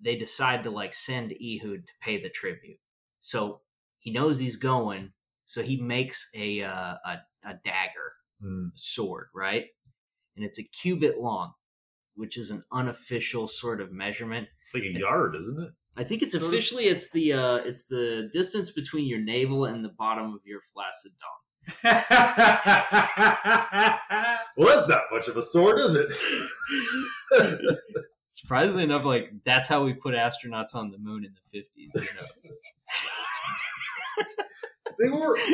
they decide to like send Ehud to pay the tribute. So he knows he's going, so he makes a uh, a, a dagger Mm. sword, right? And it's a cubit long, which is an unofficial sort of measurement. Like a yard, isn't it? I think it's Sort of. officially it's the uh it's the distance between your navel and the bottom of your flaccid dong. Well, that's not much of a sword, is it? Surprisingly enough, like that's how we put astronauts on the moon in the fifties. You know, they were.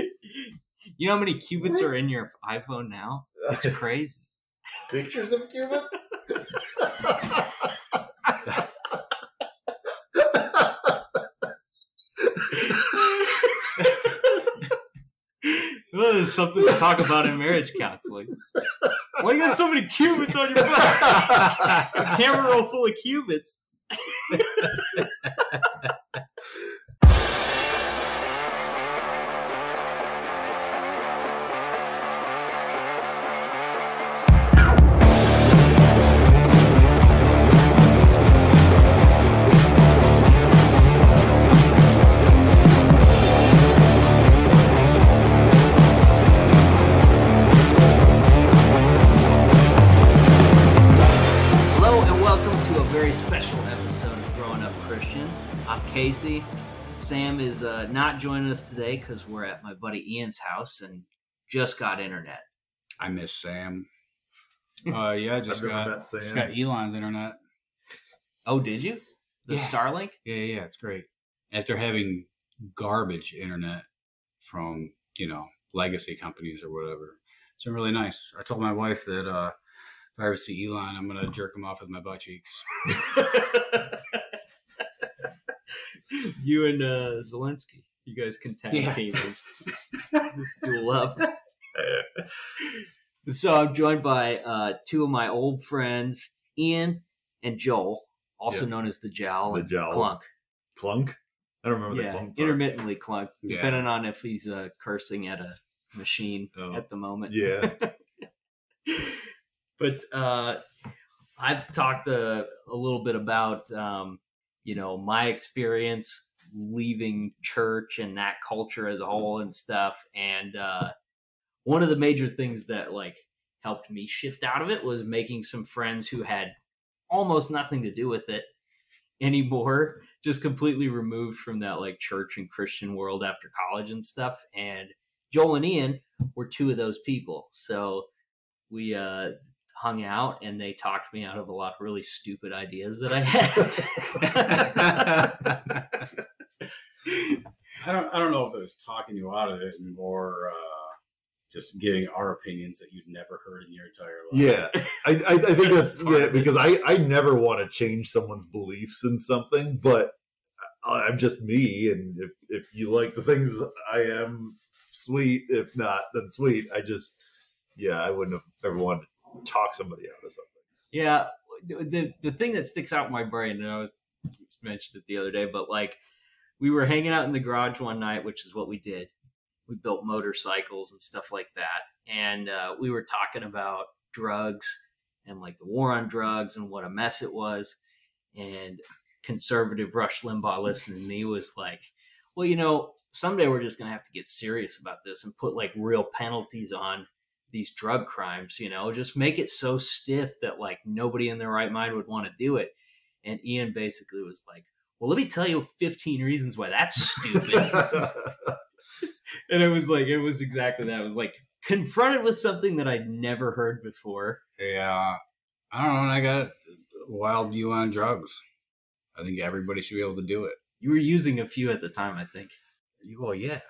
you know how many cubits are in your iPhone now? It's crazy. Pictures of cubits? Well, something to talk about in marriage counseling. Why you got so many cubits on your phone? A camera roll full of cubits. Casey. Sam is uh, not joining us today because we're at my buddy Ian's house and just got internet. I miss Sam. Uh, yeah, just I've got Sam. just got Elon's internet. Oh, did you? The Yeah. Starlink? Yeah, yeah, yeah, it's great. After having garbage internet from you know legacy companies or whatever, it's been really nice. I told my wife that uh, if I ever see Elon, I'm gonna jerk him off with my butt cheeks. you and uh, Zelensky, you guys can tag Yeah. team and just duel up. so I'm joined by uh, two of my old friends, Ian and Joel, also Yeah. known as the Jowl The and Jowl. Clunk. Clunk? I don't remember the clunk. part. intermittently Clunk, Yeah. depending on if he's uh, cursing at a machine Oh. at the moment. Yeah. but uh, I've talked a, a little bit about um, you know my experience leaving church and that culture as a whole and stuff. And uh, one of the major things that like helped me shift out of it was making some friends who had almost nothing to do with it anymore just completely removed from that like church and christian world after college and stuff and joel and ian were two of those people so we uh hung out and they talked me out of a lot of really stupid ideas that i had I don't I don't know if it was talking you out of it or uh, just getting our opinions that you'd never heard in your entire life. Yeah. I, I, I think That's that's, yeah, because I, I never want to change someone's beliefs in something, but I- I'm just me. And if, if you like the things I am, sweet. If not, then sweet. I just, yeah, I wouldn't have ever wanted to talk somebody out of something. Yeah, the the thing that sticks out in my brain, and I was mentioned it the other day, but like we were hanging out in the garage one night, which is what we did. We built motorcycles and stuff like that, and uh, we were talking about drugs and like the war on drugs and what a mess it was. And conservative Rush Limbaugh listening to me was like, "Well, you know, someday we're just gonna have to get serious about this and put like real penalties on." These drug crimes, you know, just make it so stiff that like nobody in their right mind would want to do it. And Ian basically was like, Well, let me tell you 15 reasons why that's stupid. and it was like, it was exactly that. It was like confronted with something that I'd never heard before. Yeah, I don't know. And I got a wild view on drugs. I think everybody should be able to do it. You were using a few at the time, I think. Well, yeah,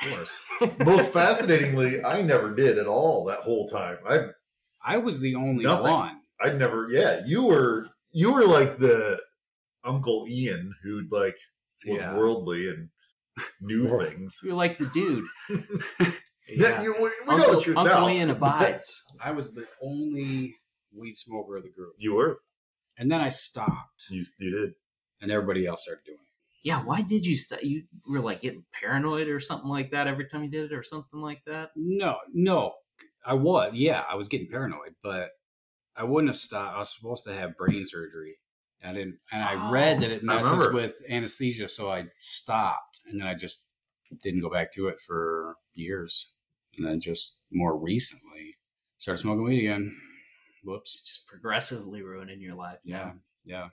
course. Most fascinatingly, I never did at all that whole time. I I was the only Nothing. one. I never. Yeah, you were you were like the Uncle Ian who like was Yeah. worldly and knew World- things. You're like the dude. Yeah, you, we, we know Uncle, the truth Uncle now. Ian abides. I was the only weed smoker of the group, You were. and then I stopped, You, you did. and everybody else started doing it. Yeah, why did you st- You were like getting paranoid or something like that every time you did it, or something like that. No, no, I was. Yeah, I was getting paranoid, but I wouldn't have stopped. I was supposed to have brain surgery I didn't, and I read that oh, it messes with anesthesia, so I stopped, and then I just didn't go back to it for years, and then just more recently started smoking weed again. Whoops. It's just progressively ruining your life. Yeah, yeah.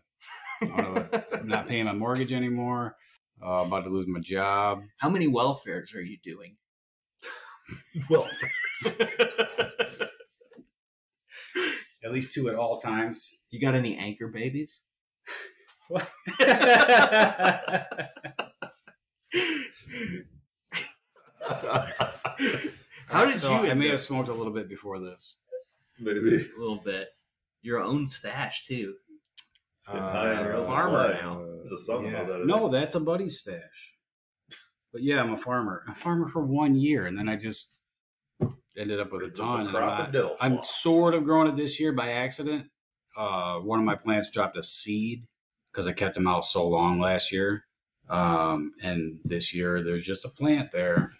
Now. I'm not paying my mortgage anymore. Uh, about to lose my job. How many welfares are you doing? Well, At least two at all times. You got any anchor babies? What? How did So you? I may have smoked a little bit before this. maybe. a little bit. Your own stash too. Getting high on your Uh, own farmer supply. now. There's a song about that. No, that's a buddy's stash. But yeah, I'm a farmer. I'm A farmer for one year, and then I just ended up with a Raised up ton. A and I'm, not- I'm sort of growing it this year by accident. Uh, one of my plants dropped a seed because I kept them out so long last year. Um, and this year there's just a plant there,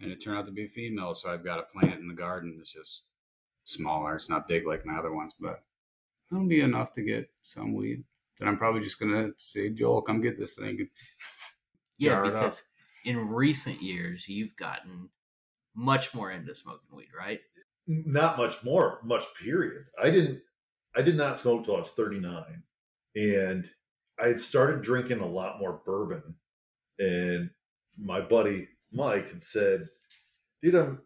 and it turned out to be a female. So I've got a plant in the garden that's just smaller. It's not big like my other ones, but it'll be enough to get some weed. Then I'm probably just gonna say, Joel, come get this thing. Yeah, Jar it up. because in recent years you've gotten much more into smoking weed, right? not much more, much period. I didn't I did not smoke till I was 39. And I had started drinking a lot more bourbon. And my buddy Mike had said, dude, I'm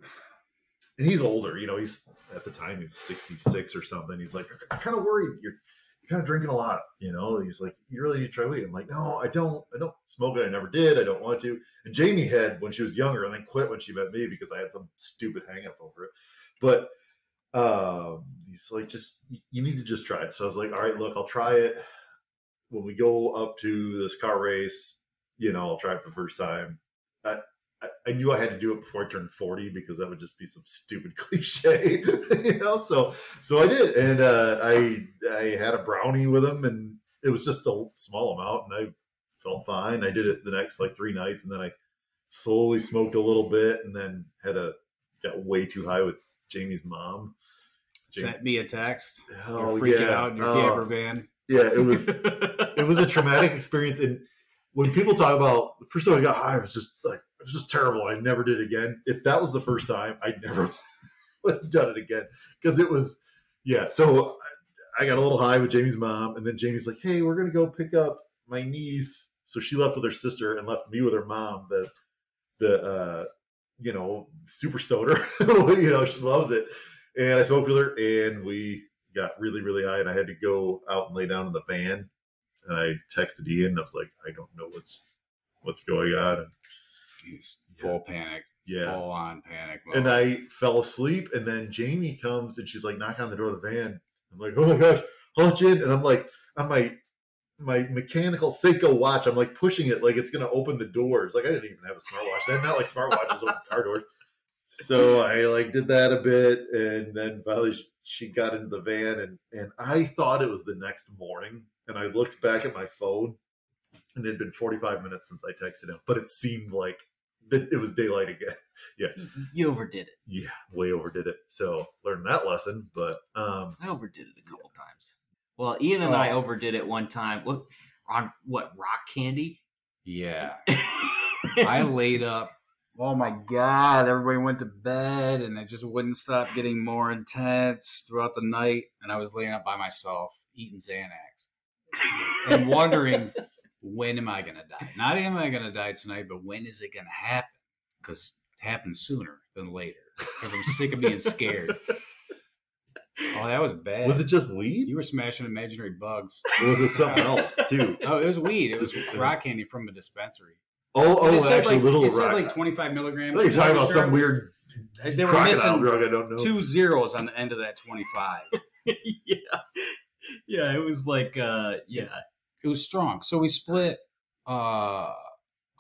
and he's older, you know, he's at the time he's 66 or something. He's like, I'm kind of worried you're kind of drinking a lot, you know. He's like, you really need to try weed. I'm like, no, I don't, I don't smoke it. I never did. I don't want to. And Jamie had when she was younger and then quit when she met me because I had some stupid hang up over it. But um, he's like, just you need to just try it. So I was like, all right, look, I'll try it. When we go up to this car race, you know, I'll try it for the first time. I, I, knew I had to do it before I turned 40 because that would just be some stupid cliche, you know. So so I did, and uh, I I had a brownie with him, and it was just a small amount, and I felt fine. I did it the next like three nights, and then I slowly smoked a little bit, and then had a got way too high with Jamie's mom. Jamie- Sent me a text. Oh, You're freaking yeah. out in your Oh, camper van. Yeah, it was it was a traumatic experience. And when people talk about the first time I got high, I was just like was just terrible. I never did again. If that was the first time, I never would have done it again because it was yeah. So I I got a little high with Jamie's mom, and then Jamie's like, "Hey, we're gonna go pick up my niece." So she left with her sister and left me with her mom. The the uh, you know super stoner, you know she loves it, and I smoked with her, and we got really really high, and I had to go out and lay down in the van, and I texted Ian. And I was like, "I don't know what's what's going on," and He's full panic, yeah, full on panic. Mode. and I fell asleep, and then Jamie comes and she's like knocking on the door of the van. I'm like, oh my gosh, I'll in. And I'm like, on my my mechanical Seiko watch, I'm like pushing it like it's gonna open the doors. Like I didn't even have a smartwatch. Then not like smartwatches open car doors. So I like did that a bit, and then finally she got into the van, and and I thought it was the next morning, and I looked back at my phone, and it had been 45 minutes since I texted him, but it seemed like it was daylight again. Yeah. You overdid it. Yeah, way overdid it. So learned that lesson, but um I overdid it a couple times. Well, Ian and I Oh. overdid it one time. What on what rock candy? yeah, I laid up. Oh my god! Everybody went to bed, and it just wouldn't stop getting more intense throughout the night. And I was laying up by myself, eating Xanax, and wondering when am I going to die? Not am I going to die tonight, but when is it going to happen? Because it happens sooner than later. Because I'm sick of being scared. Oh, that was bad. was it just weed? You were smashing imaginary bugs. Or was it something else too? Oh, it was weed. It was rock candy from a dispensary. Oh, oh, it said actually, like, little it said rock. like 25 milligrams. thought you were talking about some weird They were crocodile missing drug. I don't know. two zeros on the end of that 25. yeah, yeah. It was like, uh, yeah. It was strong. So we split uh,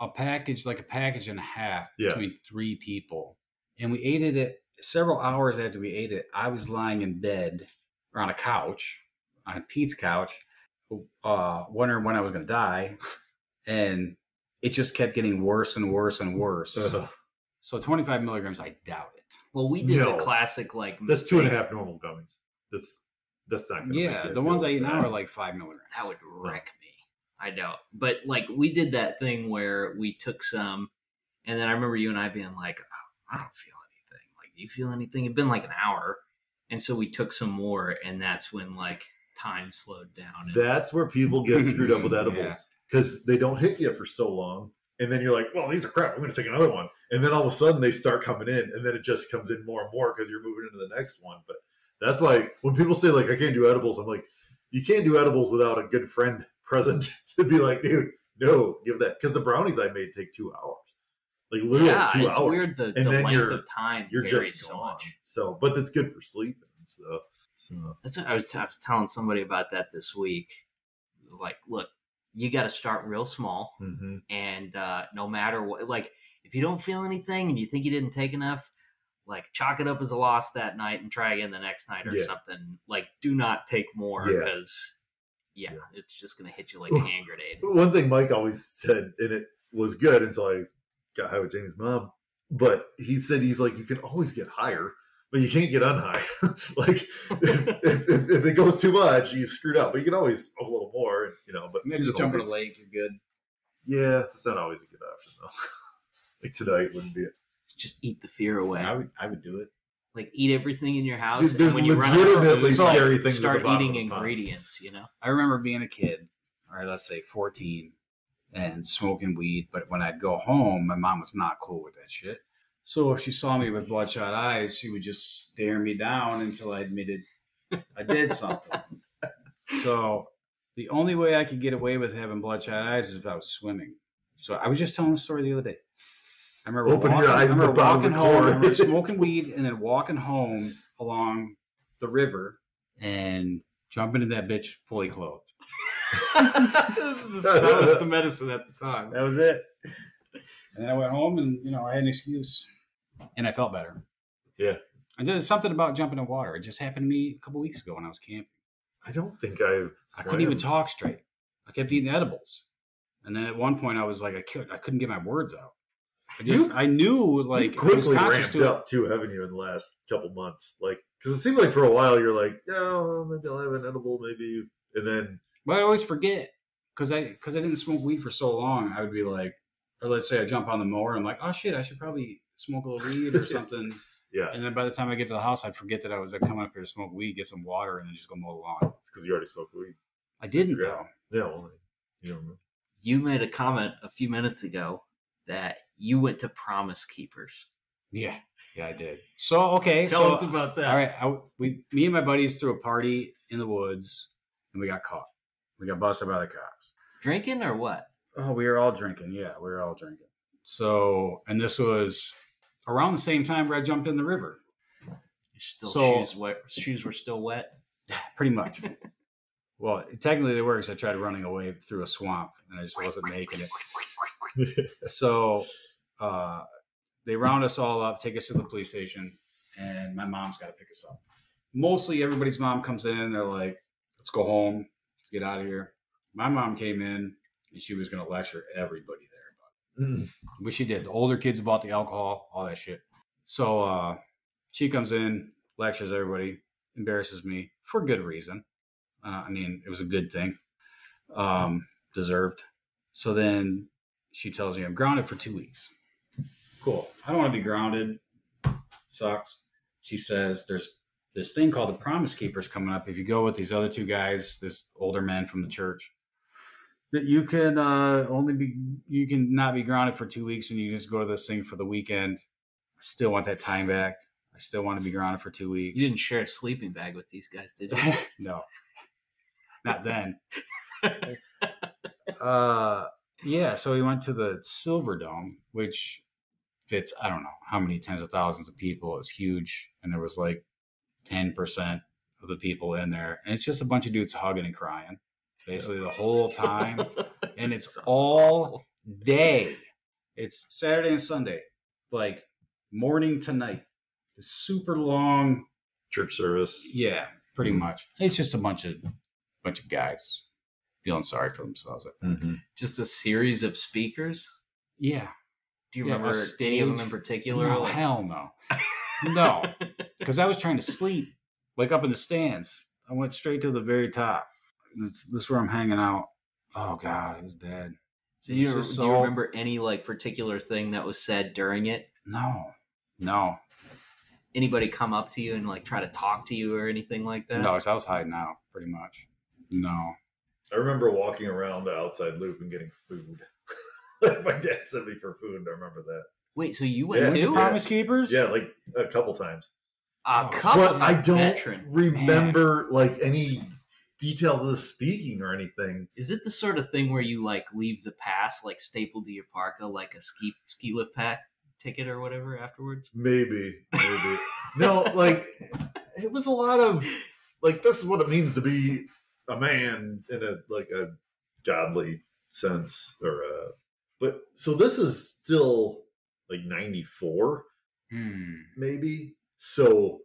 a package, like a package and a half, Yeah. between three people, and we ate it. Several hours after we ate it, I was lying in bed or on a couch, on Pete's couch, uh, wondering when I was going to die, and it just kept getting worse and worse and worse. Ugh. So 25 milligrams, I doubt it. Well, we did No. the classic like that's two and a half normal gummies. That's That's not. Gonna Yeah, the ones I eat now are like five milligrams. That would oh. wreck me. I know. But like we did that thing where we took some and then I remember you and I being like, oh, I don't feel anything. Like, do you feel anything? It'd been like an hour. And so we took some more and that's when like time slowed down. And, That's where people get screwed up with edibles because they don't hit you for so long, and then you're like, "Well, these are crap. I'm going to take another one," and then all of a sudden they start coming in, and then it just comes in more and more because you're moving into the next one. But that's why when people say like, "I can't do edibles," I'm like, "You can't do edibles without a good friend present to be like, dude, no, give that." Because the brownies I made take two hours, like literally yeah, two it's hours. weird the, And the then length you're- of time You're just so gone. much. So, but it's good for sleeping. So, so That's what I was, I was telling somebody about that this week. Like, look, you got to start real small. mhm. and uh, no matter what like if you don't feel anything and you think you didn't take enough like chalk it up as a loss that night and try again the next night or Yeah. something like do not take more because yeah, Yeah. it's just gonna hit you like a hand grenade One thing Mike always said, and it was good until I got high with Jamie's mom, but he said he's like, you can always get higher, but you can't get unhigh. like if, if, if it goes too much, you screwed up. But you can always a little more, you know. But Maybe just jump in a lake. You're good. Yeah, that's not always a good option though. like tonight wouldn't be it. Just eat the fear away I would. I would do it. like eat everything in your house Dude, and there's when you run out of legitimately food, scary things at the start eating of the pond. ingredients you know I remember being a kid, or let's say 14, and smoking weed. But when I'd go home, my mom was not cool with that shit. So if she saw me with bloodshot eyes, she would just stare me down until I admitted I did something. So the only way I could get away with having bloodshot eyes is if I was swimming. So I was just telling the story the other day. I remember Open your walking, eyes I remember walking home. I remember smoking weed and then walking home along the river and jumping in that bitch fully clothed. that was the medicine at the time That was it. And then I went home and, you know, I had an excuse. And I felt better. Yeah. And there's something about jumping in water. It just happened to me a couple weeks ago when I was camping. I don't think I've. I couldn't even talk straight. I kept eating edibles. And then at one point I was like, I couldn't, I couldn't get my words out. I just, You've- I knew like You've I was quickly conscious ramped to it. up too, haven't you, in the last couple months? Like, because it seemed like for a while you're like, no, maybe I'll have an edible, maybe, and then But I always forget because I because I didn't smoke weed for so long. I would be like, or let's say I jump on the mower. I'm like, oh shit, I should probably smoke a little weed or something. yeah, and then by the time I get to the house, I'd forget that I was like, coming up here to smoke weed, get some water, and then just go mow the lawn. it's because you already smoked weed. I didn't Yeah. though. Yeah, well, you don't know. you made a comment a few minutes ago that you went to promise keepers Yeah, yeah, I did. So okay, tell so, us about that All right, I, we, me and my buddies threw a party in the woods, and we got caught. We got busted by the cops. drinking or what Oh, we were all drinking. Yeah, we were all drinking. So, and this was around the same time where I jumped in the river. Still So- shoes wet shoes were still wet Pretty much. well, technically they were because I tried running away through a swamp, and I just wasn't making it. so uh, they round us all up, take us to the police station, and my mom's got to pick us up. Mostly everybody's mom comes in, they're like, let's go home, get out of here. My mom came in and she was going to lecture everybody there about Mm. it, which she did. The older kids bought the alcohol, all that shit. So uh, she comes in, lectures everybody, embarrasses me for good reason. Uh, I mean, it was a good thing, um, deserved. So then she tells me I'm grounded for two weeks. Cool. I don't want to be grounded. Sucks. She says there's this thing called the Promise Keepers coming up. If you go with these other two guys, this older man from the church, that you can uh, only be you can not be grounded for two weeks and you just go to this thing for the weekend. I still want that time back. I still want to be grounded for two weeks. you didn't share a sleeping bag with these guys did you no, not then. uh, yeah. So we went to the Silver Dome, which fits I don't know how many tens of thousands of people. It's huge, and there was like ten percent of the people in there, and it's just a bunch of dudes hugging and crying, basically the whole time, and it's all awful. day. It's Saturday and Sunday, like morning to night. The super long Church service. yeah, pretty Mhm. much. It's just a bunch of bunch of guys feeling sorry for themselves. I think. Mhm. just a series of speakers Yeah. do you Yeah, remember any of them in particular No, Like- hell no. No, because I was trying to sleep, like up in the stands. I went straight to the very top. This, this is where I'm hanging out. Oh God, it was bad. So you, It's do just you remember any like particular thing that was said during it? No, no, Anybody come up to you and like try to talk to you or anything like that? no. 'cause I was hiding out pretty much. No. I remember walking around the outside loop and getting food. My dad sent me for food. I remember that. Wait, so you went Yeah. too? Yeah. Promise Keepers? Yeah, like a couple times. A Oh, couple but I don't veteran. remember like any details of the speaking or anything. Is it the sort of thing where you like leave the pass like stapled to your parka like a ski ski lift pack ticket or whatever afterwards? Maybe, maybe. no, like it was a lot of like this is what it means to be a man in a like a godly sense or uh but so this is still like 94 Hmm. maybe so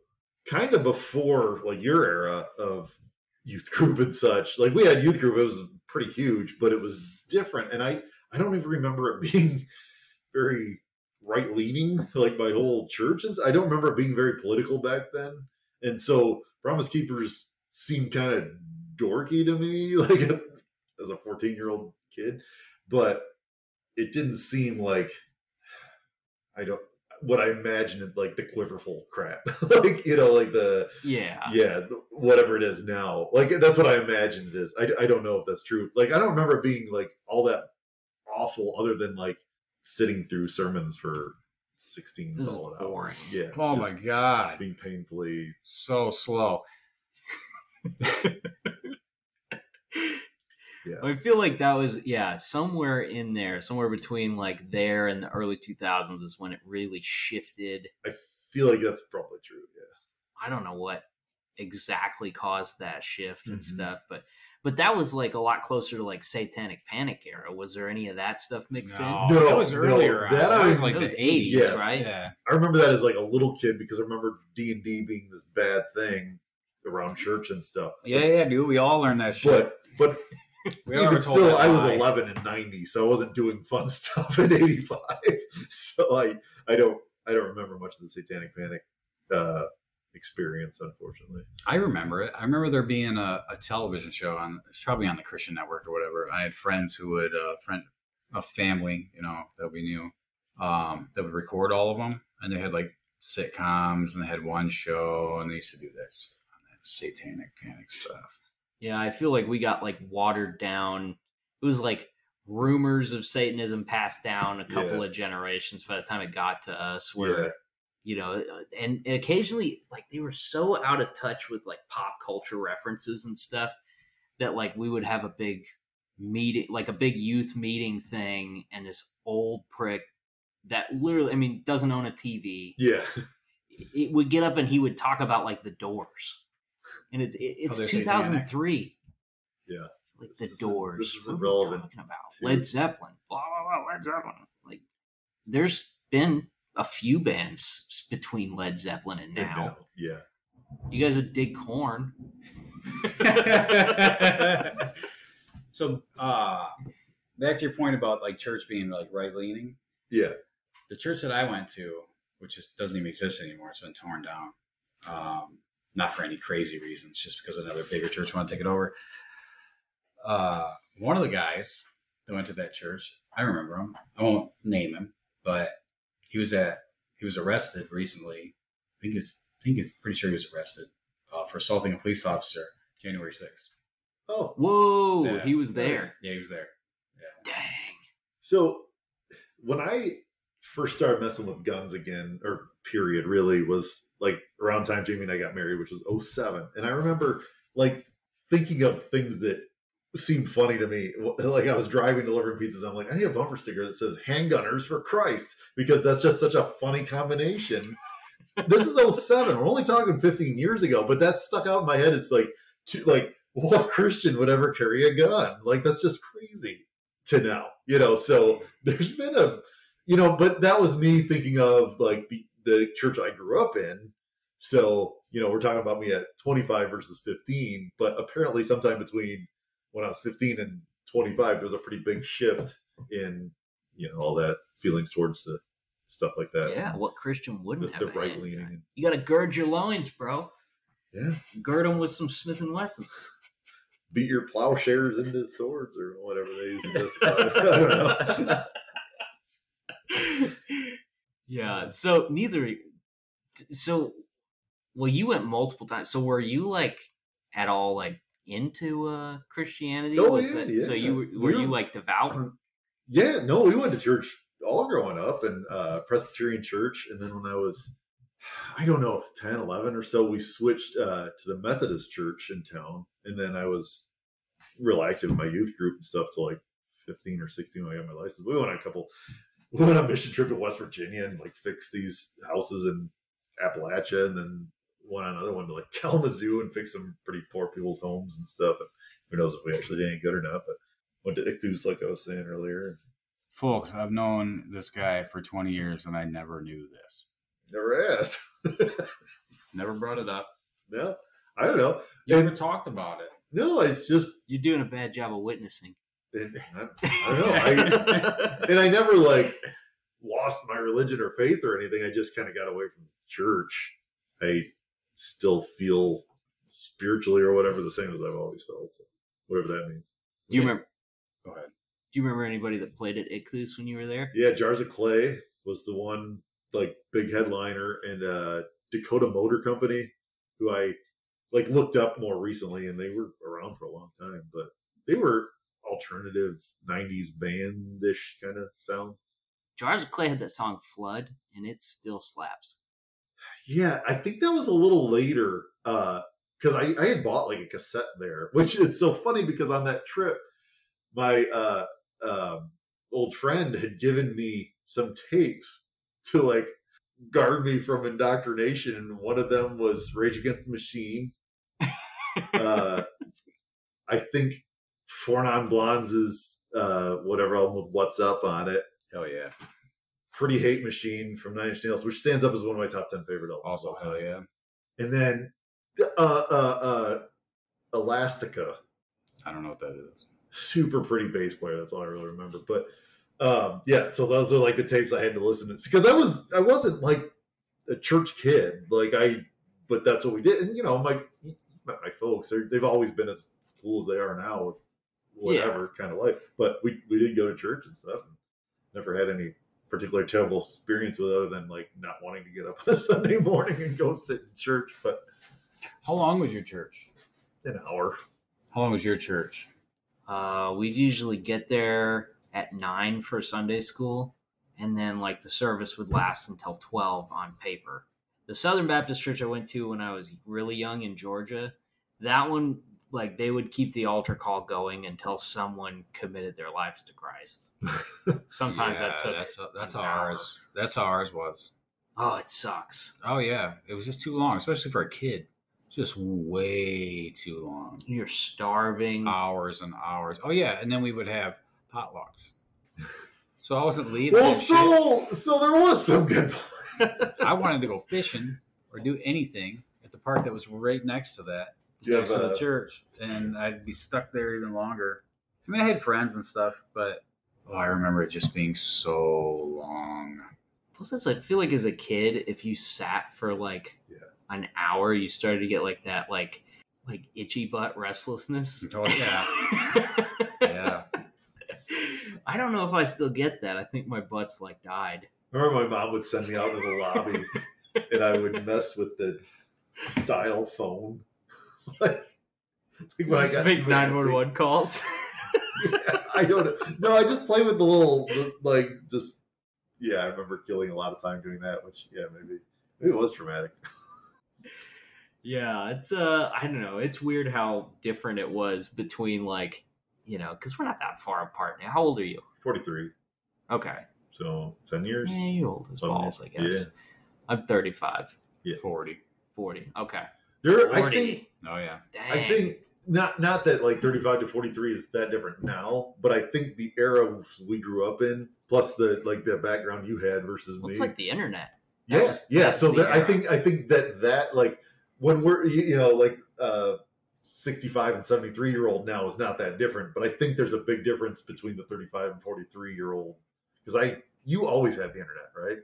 kind of before like your era of youth group and such like we had youth group it was pretty huge but it was different and i i don't even remember it being very right leaning like my whole churches i don't remember it being very political back then and so promise keepers seemed kind of dorky to me like as a 14 year old kid but it didn't seem like i don't what I imagined like the quiverful crap, like you know, like the Yeah. yeah, the- whatever it is now. Like that's what I imagined it is. I, I don't know if that's true. Like I don't remember it being like all that awful, other than like sitting through sermons for sixteen This is solid boring. hours. Yeah. Oh my God. being painfully. So slow. Yeah. I feel like that was yeah somewhere in there, somewhere between like there and the early two thousands is when it really shifted. I feel like that's probably true. Yeah. I don't know what exactly caused that shift and Mhm. stuff, but but that was like a lot closer to like Satanic Panic era. Was there any of that stuff mixed No, No, that was earlier. on. that That, I- was like that the was 80s, Yes. right? Yeah. I remember that as like a little kid because I remember D and D being this bad thing around church and stuff. Yeah, yeah, dude. We all learned that shit. But but we all even still, I was 11 in 90, so I wasn't doing fun stuff in 85. So I, I don't, I don't remember much of the Satanic Panic uh, experience, unfortunately. I remember it. I remember there being a, a television show on, probably on the Christian Network or whatever. I had friends who would, uh, friend, a family, you know, that we knew, um, that would record all of them, and they had like sitcoms, and they had one show, and they used to do that, that satanic panic stuff. Yeah, I feel like we got like watered down. It was like rumors of Satanism passed down a couple Yeah. of generations by the time it got to us. Where Yeah. you know, uh, and, and occasionally like they were so out of touch with like pop culture references and stuff that like we would have a big meeting, like a big youth meeting thing, and this old prick that literally, I mean, doesn't own a TV Yeah. it would get up and he would talk about like the doors and it's it, it's they're 2003 Yeah. like This the is- doors this is what irrelevant talking about to- led zeppelin blah blah blah led zeppelin like there's been a few bands between led zeppelin and And now Yeah. you guys would dig Korn so, uh, back to your point about like church being like right leaning. Yeah. the church that I went to, which just doesn't even exist anymore, it's been torn down. Um, not for any crazy reasons, just because another bigger church wanted to take it over. Uh, one of the guys that went to that church, I remember him. I won't name him, but he was at he was arrested recently. I think he's I think he's pretty sure he was arrested uh, for assaulting a police officer January sixth. Oh, whoa Yeah. he was Nice. there Yeah, he was there. dang So when I first started messing with guns again, or period, really was like around time Jamie and I got married, which was 07. And I remember like thinking of things that seemed funny to me. Like I was driving delivering pizzas. I'm like, I need a bumper sticker that says handgunners for Christ, because that's just such a funny combination. this is 07. We're only talking 15 years ago, but that stuck out in my head. It's like, to, like, what Christian would ever carry a gun? Like, that's just crazy to now, you know. So there's been a, you know, but that was me thinking of like the, the church I grew up in. So, you know, we're talking about me at 25 versus 15, but apparently sometime between when I was 15 and 25, there was a pretty big shift in, you know, all that feelings towards the stuff like that. yeah what christian wouldn't have the right leaning. you gotta gird your loins bro Yeah. Gird them with some Smith and Wessons. Beat your plowshares into swords or whatever they use to justify. I don't know. yeah. So neither. So, well, you went multiple times. So were you like at all like into uh Christianity? Oh, yeah, it- So you were, were you like devout? Yeah, no, we went to church all growing up and uh, Presbyterian church. And then when I was, I don't know, 10, 11 or so, we switched uh, to the Methodist church in town. And then I was real active in my youth group and stuff till like 15 or 16 when I got my license. We went on a couple, we went on a mission trip to West Virginia and like fixed these houses in Appalachia and then went on another one to like Kalamazoo and fixed some pretty poor people's homes and stuff. And who knows if we actually did any good or not, but went to Ichthus, like I was saying earlier. Folks, I've known this guy for 20 years and I never knew this. Never asked. Never brought it up. no, I don't know. You And- never talked about it. No, it's just You're doing a bad job of witnessing. It, I, I don't know. I, and I never like lost my religion or faith or anything. I just kind of got away from church. I still feel spiritually or whatever the same as I've always felt. So whatever that means. Do you remember? Go ahead. Do you remember anybody that played at Ichthus when you were there? Yeah, Jars of Clay was the one like big headliner, and uh, Dakota Motor Company, who I like looked up more recently, and they were around for a long time, but they were alternative '90s bandish kind of sound. Jars of Clay had that song "Flood," and it still slaps. Yeah, I think that was a little later because I, I had bought like a cassette there, which is so funny because on that trip, my uh, um, old friend had given me some tapes to like guard me from indoctrination, and one of them was Rage Against the Machine. uh, I think Four Non Blondes is uh, whatever album with What's Up on it. Hell yeah. Pretty Hate Machine from Nine Inch Nails, which stands up as one of my top ten favorite albums. Also, hell time. yeah. And then uh, uh, uh, Elastica, I don't know what that is. super pretty bass player. That's all I really remember. But um, yeah, so those are like the tapes I had to listen to because I was I wasn't like a church kid. Like I, but that's what we did. And you know, my my, my folks, they're, they've always been as cool as they are now with whatever kind of life. But we we did go to church and stuff. And never had any particular terrible experience with it other than like not wanting to get up on a Sunday morning and go sit in church. But How long was your church? an hour. How long was your church? Uh, we'd usually get there at nine for Sunday school, and then like the service would last until twelve on paper. The Southern Baptist Church I went to when I was really young in Georgia, that one like they would keep the altar call going until someone committed their lives to Christ. Sometimes that took. That's that's how an hour. ours. That's how ours was. Oh, it sucks. Oh yeah, it was just too long, especially for a kid. Just way too long. You're starving. Hours and hours. Oh yeah, and then we would have potlucks. So I wasn't leaving. Well, and shit. so so there was some good. I wanted to go fishing or do anything at the park that was right next to that, Do you next have to the a- church, and I'd be stuck there even longer. I mean, I had friends and stuff, but oh, I remember it just being so long. Plus, that's I feel like as a kid, if you sat for like Yeah. an hour, you started to get like that like like itchy butt restlessness. Oh, yeah. Yeah. I don't know if I still get that. I think my butt's like died. Remember, my mom would send me out to the lobby, and I would mess with the dial phone. like, like when I Just make nine one one calls. Yeah, I don't know. No, I just play with the little the- like just. Yeah, I remember killing a lot of time doing that. Which yeah, maybe maybe it was traumatic. yeah, it's uh, I don't know. It's weird how different it was between like you know, because we're not that far apart now. How old are you? Forty three, Okay, so ten years. yeah, you old as balls, I guess. yeah. I'm thirty five. Yeah. Forty. 40. Okay. There, I 40. think Oh yeah. Dang. I think not not that like 35 to 43 is that different now, but I think the era we grew up in, plus the like the background you had versus Well, me. it's like the internet. Yes, yeah, yeah. So the that, I think I think that that like when we're you you know like uh 65 and 73 year old now is not that different, but I think there's a big difference between the 35 and 43 year old because I you always had the internet, right?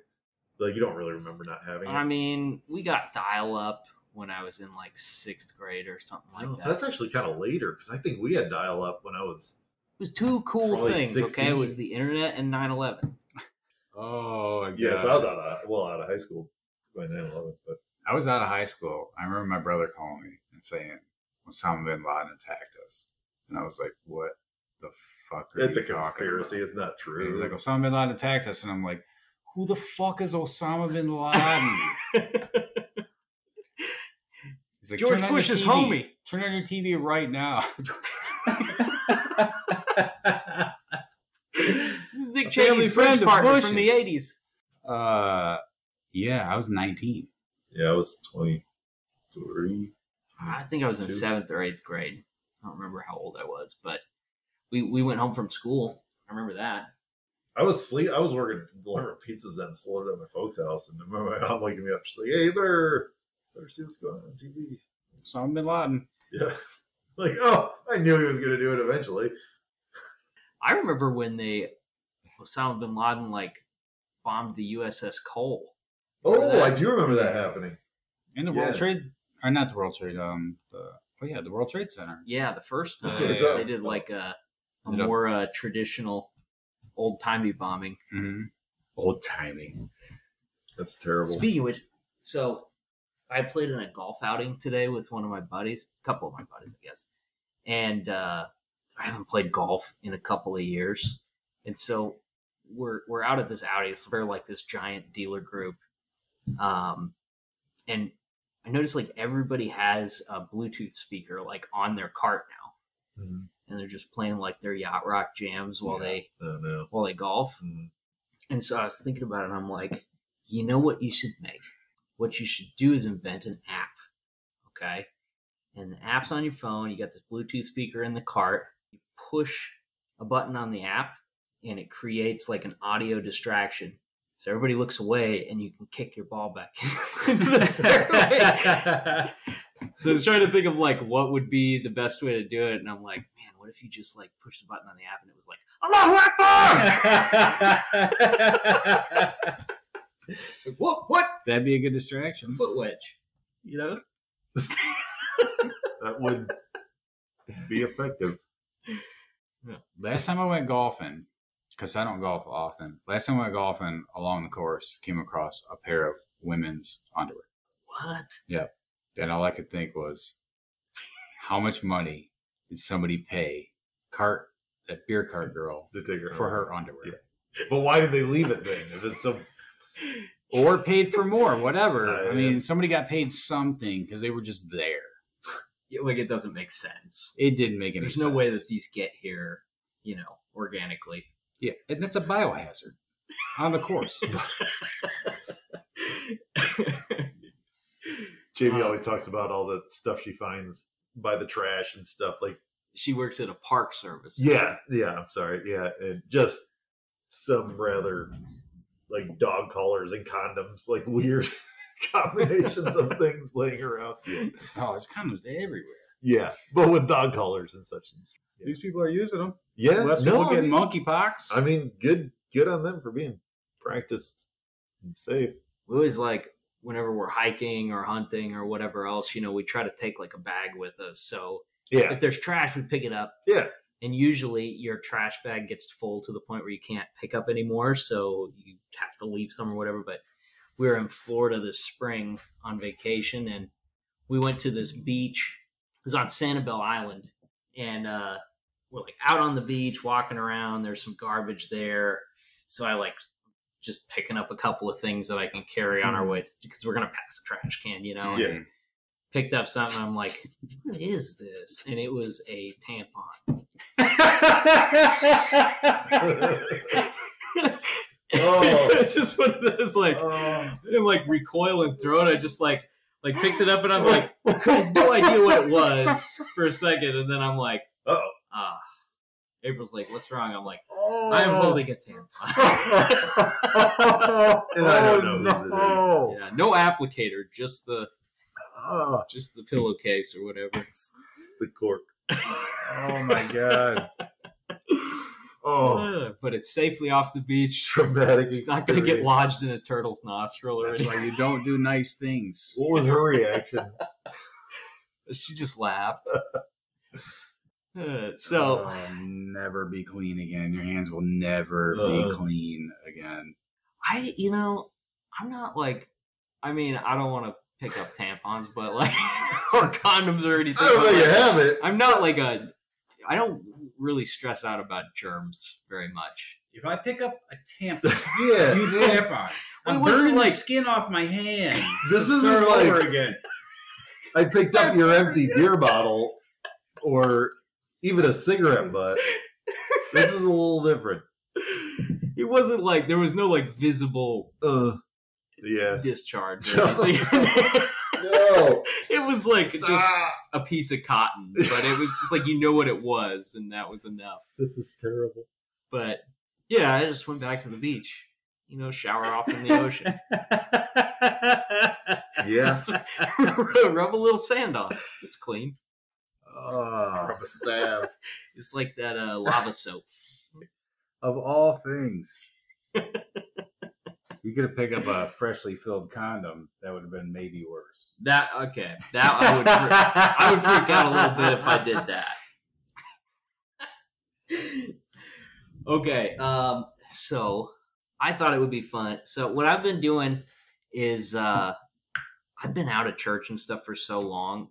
Like you don't really remember not having it. I mean, we got dial up when I was in like sixth grade or something like oh, No, that. so that's actually kind of later because I think we had dial up when I was. it was two cool Probably things. Okay, it was the internet and 9/11. Oh, my Yeah, God. so I was out of well out of high school by 9 but I was out of high school. I remember my brother calling me and saying Osama bin Laden attacked us, and I was like, "What the fuck?" Are it's a talking conspiracy. about?" It's not true. He's true. like, "Osama bin Laden attacked us," and I'm like, "Who the fuck is Osama bin Laden?" He's like, George "Turn on your Bush's TV. homie. Turn on your TV right now." This is Dick A family Cheney's friend friend of partner from the 80s. uh, yeah, I was 19. yeah, I was 23. I think I was in seventh or eighth grade. I don't remember how old I was, but we, we went home from school. I remember that. I was sleep. I was working delivering pizzas then, slowed at my folks' house, and my mom waking me up. She's like, "Hey, you better better see what's going on on TV." Osama bin Laden. Yeah, like oh, I knew he was going to do it eventually. I remember when they Osama bin Laden like bombed the USS Cole. Remember Oh, that? I do remember that happening. In the World Trade, or not the World Trade, um, the oh yeah, the World Trade Center. Yeah, the first time That's what they up. did like a, a Did a- more uh, traditional old timey bombing. Mm-hmm. Old timey. That's terrible. Speaking of which, so I played in a golf outing today with one of my buddies, a couple of my buddies, I guess, and uh, I haven't played golf in a couple of years, and so we're we're out at this outing. It's very like this giant dealer group, um, and I noticed like everybody has a Bluetooth speaker like on their cart now, Mhm. and they're just playing like their yacht rock jams while Yeah. they Oh no. while they golf. Mhm. And so I was thinking about it, and I'm like, you know what you should make? What you should do is invent an app. Okay. And the app's on your phone. You got this Bluetooth speaker in the cart. You push a button on the app, and it creates like an audio distraction. So everybody looks away, and you can kick your ball back into the fairway. So I was trying to think of like what would be the best way to do it, and I'm like, man, what if you just like push the button on the app and it was like Allahu Akbar? Like, what? What? That'd be a good distraction. Foot wedge. You know? that would be effective. Last time I went golfing, because I don't golf often. Last time I went golfing along the course, came across a pair of women's underwear, What? Yeah. And all I could think was, how much money did somebody pay cart that beer cart girl To take her for home. her underwear, Yeah. But why did they leave it then? If it's so or paid for more, whatever? Uh, I mean, somebody got paid something because they were just there. Yeah, like it doesn't make sense. It didn't make any There's sense. no way that these get here, you know, organically. yeah, and that's a biohazard on the course. JB Um, always talks about all the stuff she finds by the trash and stuff. Like, she works at a park service. yeah, yeah, I'm sorry. Yeah, and just some rather like dog collars and condoms, like weird combinations of things laying around. Yeah. oh, there's condoms everywhere. yeah, but with dog collars and such. Yeah. These people are using them. Yeah, Less no, people I getting mean, monkeypox. I mean, good, good on them for being practiced and safe. we always like whenever we're hiking or hunting or whatever else, you know, we try to take like a bag with us. So Yeah, if there's trash, we pick it up. yeah, And usually your trash bag gets full to the point where you can't pick up anymore. So you have to leave some or whatever. But we were in Florida this spring on vacation and we went to this beach. It was on Sanibel Island. And uh, we're like out on the beach walking around. There's some garbage there. So I like just picking up a couple of things that I can carry on our way because we're going to pass a trash can, you know? Yeah. Picked up something. I'm like, what is this? And it was a tampon. Oh. it's just one of those like Oh. Didn't like recoil and throw it. I just like like picked it up and I'm like had no idea what it was for a second, and then I'm like, oh, ah. April's like, "What's wrong?" I'm like, oh. "I'm holding a tampon." and I don't know whose it is. yeah, no applicator, just the Oh, just the pillowcase or whatever. It's the cork. oh my god. Oh, but it's safely off the beach. traumatic. It's not going to get lodged in a turtle's nostril or That's anything. why you don't do nice things. What was her reaction? She just laughed. Uh, so Uh, never be clean again. Your hands will never Uh. be clean again. I, you know, I'm not like, I mean, I don't want to pick up tampons, but like, or condoms or anything. I don't but, know you have it. I'm not like a, I don't really stress out about germs very much. If I pick up a tampon, Yeah. use a tampon. I'm It wasn't burning like- the skin off my hands. This isn't start like- over again. I picked up your empty beer bottle or even a cigarette butt. This is a little different. It wasn't like there was no like visible Uh, yeah. discharge. Or. No. it was like just a piece of cotton, but it was just like you know what it was, and that was enough. This is terrible. But yeah, I just went back to the beach. You know, shower off in the ocean, Yeah. rub a little sand on. it. It's clean. Ah, Rub a salve. It's like that uh, lava soap. of all things, you could have picked up a freshly filled condom. That would have been maybe worse. That okay? That I would. I would freak out a little bit if I did that. okay, um, so I thought it would be fun. So what I've been doing is uh, I've been out of church and stuff for so long.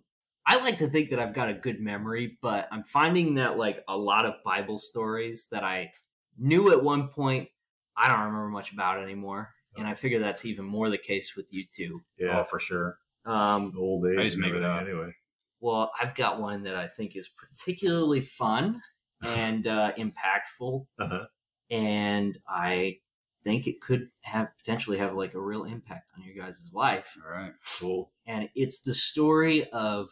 I like to think that I've got a good memory, but I'm finding that like a lot of Bible stories that I knew at one point, I don't remember much about anymore. And I figure that's even more the case with you two. Yeah. Oh, for sure. Um, Old age. I just and make it up. Anyway. well, I've got one that I think is particularly fun and uh, impactful, Uh-huh. and I think it could have potentially have like a real impact on your guys' life. All right. Cool. And it's the story of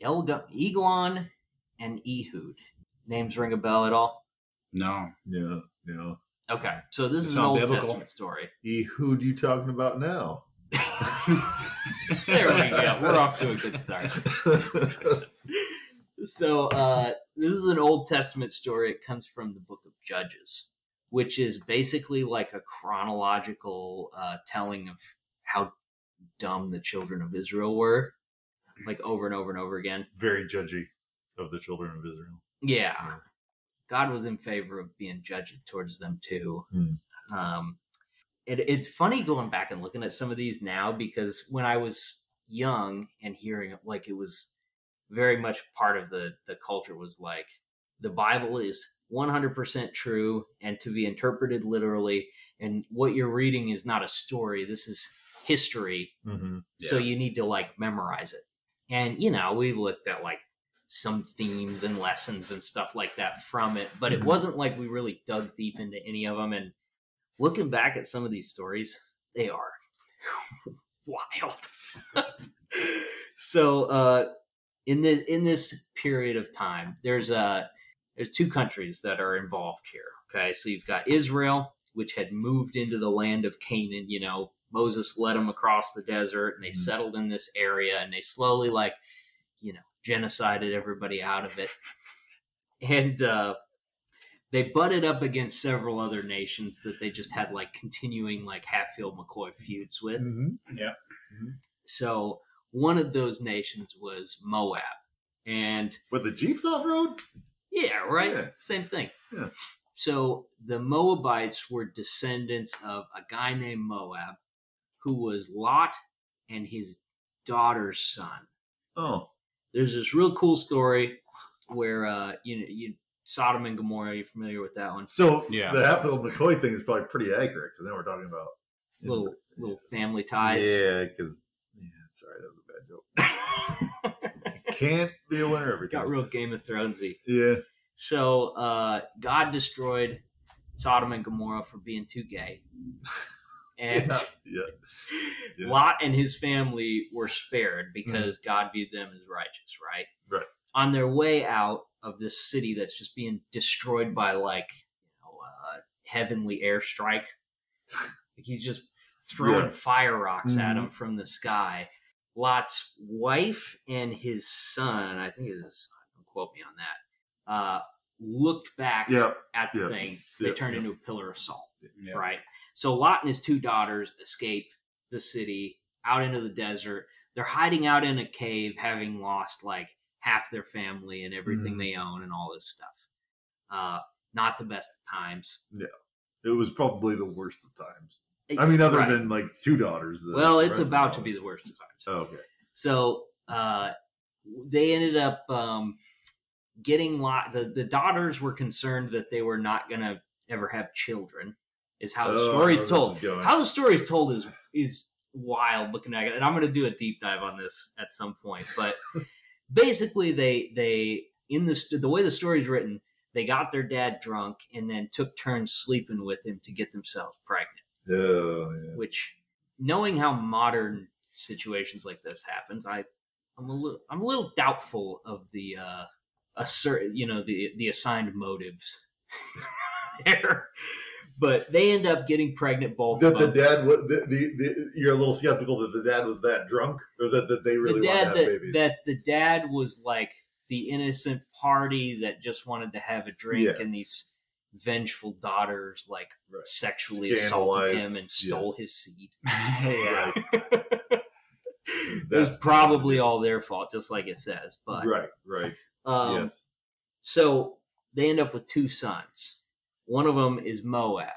Elga- Eglon and Ehud. Names ring a bell at all? No. Yeah. Yeah. Okay, so this They is an Old biblical. Testament story. E, who are you talking about now? there we go. We're off to a good start. So uh, this is an Old Testament story. It comes from the book of Judges, which is basically like a chronological uh, telling of how dumb the children of Israel were, like over and over and over again. Very judgy of the children of Israel. Yeah, Yeah. God was in favor of being judged towards them too. Hmm. Um, it, it's funny going back and looking at some of these now because when I was young and hearing it, like it was very much part of the the culture was like the Bible is 100% true and to be interpreted literally and what you're reading is not a story this is history Mm-hmm. so you need to like memorize it and you know we looked at like some themes and lessons and stuff like that from it but it Mhm. wasn't like we really dug deep into any of them and looking back at some of these stories they are wild so uh in this in this period of time there's a there's two countries that are involved here okay so you've got israel which had moved into the land of canaan you know moses led them across the desert and they Mhm. settled in this area and they slowly like you know genocided everybody out of it and uh they butted up against several other nations that they just had like continuing like hatfield mccoy feuds with Mm-hmm. so one of those nations was Moab. And With the Jeeps off road? yeah, right? Yeah. Same thing. Yeah. So the Moabites were descendants of a guy named Moab who was Lot and his daughter's son. Oh. There's this real cool story where uh you know you Sodom and Gomorrah, You're familiar with that one? So Yeah. the Hatfield McCoy thing is probably pretty accurate because then we're talking about Little little family ties. Yeah, because yeah, sorry, that was a bad joke. Can't be a winner every time. Got real Game of Thronesy. Yeah. So uh, God destroyed Sodom and Gomorrah for being too gay, and yeah. Yeah. Lot and his family were spared because God viewed them as righteous. Right. Right. On their way out of this city that's just being destroyed by like you know uh, heavenly airstrike, like he's just throwing Yeah. fire rocks at Mhm. him from the sky. Lot's wife and his son, I think it's his son, don't quote me on that, uh, looked back Yeah. at the yeah, thing, they turned into a pillar of salt. Yeah. Right. So Lot and his two daughters escape the city out into the desert. They're hiding out in a cave, having lost like half their family and everything Mhm. they own and all this stuff. Uh, not the best of times. Yeah, it was probably the worst of times. I mean, other Right. than like two daughters. well, it's about to be the worst of times. Oh, okay. So uh, they ended up um, getting lot. The, the daughters were concerned that they were not going to ever have children. Is how the Oh, I know story's this told. is. How the story is told is is wild looking at it, and I'm going to do a deep dive on this at some point. But basically, they they in the st- the way the story is written, they got their dad drunk and then took turns sleeping with him to get themselves pregnant. Oh, yeah. Which, knowing how modern situations like this happens, I I'm a little I'm a little doubtful of the uh assert you know the the assigned motives there. But they end up getting pregnant both That the dad, wa- the, the, the, you're a little skeptical that the dad was that drunk, or that, that they really the wanted dad to have that, babies. that the dad was like the innocent party that just wanted to have a drink Yeah. and these vengeful daughters like Right. sexually assaulted him and stole yes. his seed yeah. it was That's- probably all their fault just like it says but right, right. um, yes. so they end up with two sons one of them is moab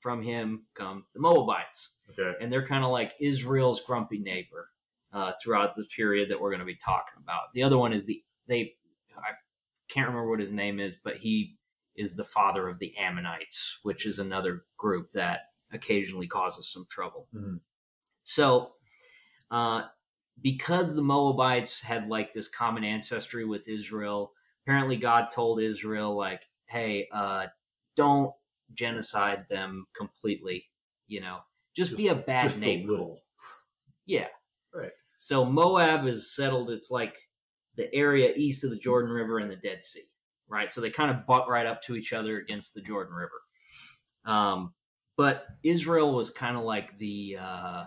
from him come the moabites Okay. and they're kind of like Israel's grumpy neighbor uh, throughout the period that we're going to be talking about. The other one is the they I can't remember what his name is, but he is the father of the Ammonites, which is another group that occasionally causes some trouble. Mhm. So, uh, because the Moabites had like this common ancestry with Israel, apparently God told Israel like, "Hey, uh, don't genocide them completely. You know, just, be a bad Just neighbor." a little. Yeah. Right. So Moab is settled. It's like the area east of the Jordan River and the Dead Sea, right? So they kind of butt right up to each other against the Jordan River. Um, but Israel was kind of like the uh,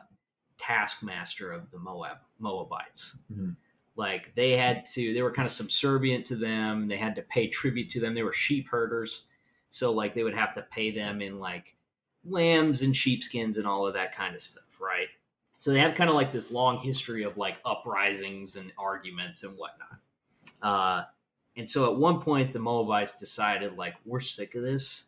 taskmaster of the Moab Moabites. Mhm. Like they had to, they were kind of subservient to them. They had to pay tribute to them. They were sheep herders, so like they would have to pay them in like lambs and sheepskins and all of that kind of stuff, right? So they have kind of like this long history of like uprisings and arguments and whatnot. Uh, and so at one point, the Moabites decided, like, we're sick of this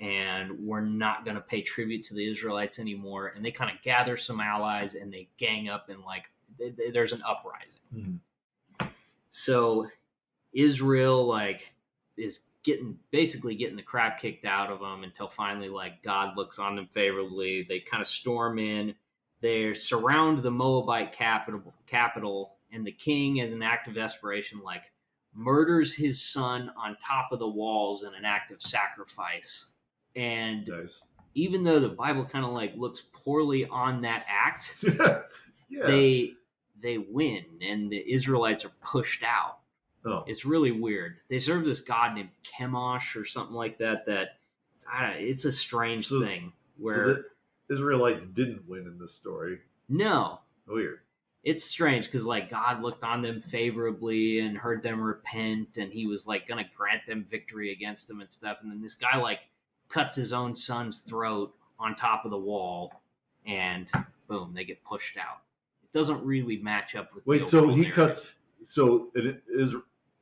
and we're not going to pay tribute to the Israelites anymore. And they kind of gather some allies and they gang up and, like, th- th- there's an uprising. Mhm. So Israel, like, is getting basically getting the crap kicked out of them until finally, like, God looks on them favorably. They kind of storm in they surround the Moabite capital, capital, and the king, in an act of desperation, like murders his son on top of the walls in an act of sacrifice. And Nice. even though the Bible kind of like looks poorly on that act, yeah. they they win, and the Israelites are pushed out. Oh. It's really weird. They serve this god named Chemosh or something like that. That I don't, it's a strange So- thing So where the Israelites didn't win in this story. no, Weird. it's strange because like God looked on them favorably and heard them repent, and He was like gonna grant them victory against them and stuff. And then this guy like cuts his own son's throat on top of the wall, and boom, they get pushed out. It doesn't really match up with. the Wait, so he narrative. cuts. So it is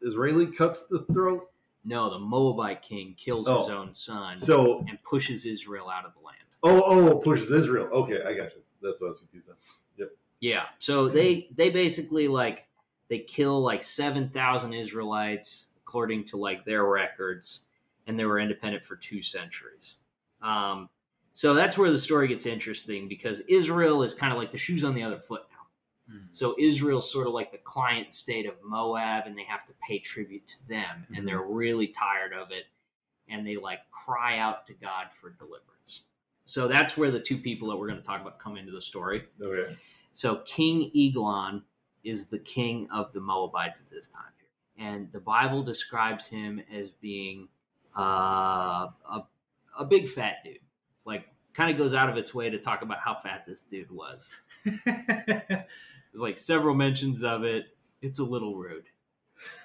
Israeli cuts the throat. No, the Moabite king kills his Oh. own son So and pushes Israel out of the land. oh oh pushes Israel. Okay, I got you. That's what I was confused on. Yep. Yeah. So they they basically like they kill like seven thousand Israelites according to like their records, and they were independent for two centuries. Um, so that's where the story gets interesting because Israel is kind of like the shoes on the other foot now. Mhm. So Israel's sort of like the client state of Moab, and they have to pay tribute to them, Mhm. and they're really tired of it, and they like cry out to God for deliverance. So that's where the two people that we're going to talk about come into the story. Okay. So King Eglon is the king of the Moabites at this time, and the Bible describes him as being uh, a a big fat dude. Like, kind of goes out of its way to talk about how fat this dude was. There's like several mentions of it. It's a little rude.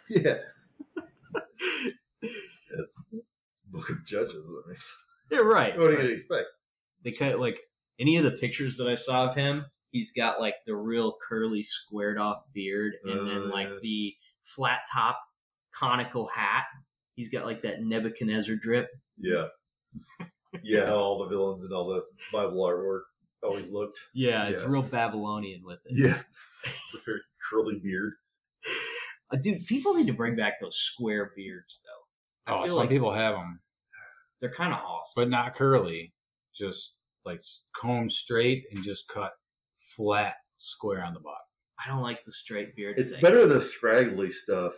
Yeah. It's, it's Book of Judges. I mean, Yeah, right. what are you right. gonna expect? They kind of like any of the pictures that I saw of him. He's got like the real curly, squared off beard, and oh, then Oh, like yeah. the flat top, conical hat. He's got like that Nebuchadnezzar drip. Yeah, yeah. All the villains and all the Bible artwork always looked. Yeah, it's real Babylonian with it. Yeah, the very curly beard. Uh, dude, people need to bring back those square beards though. I Oh, feel some like people have them, they're kind of awesome. but not curly. Just like combed straight and just cut flat, square on the bottom. I don't like the straight beard. It's thing. better the scraggly stuff,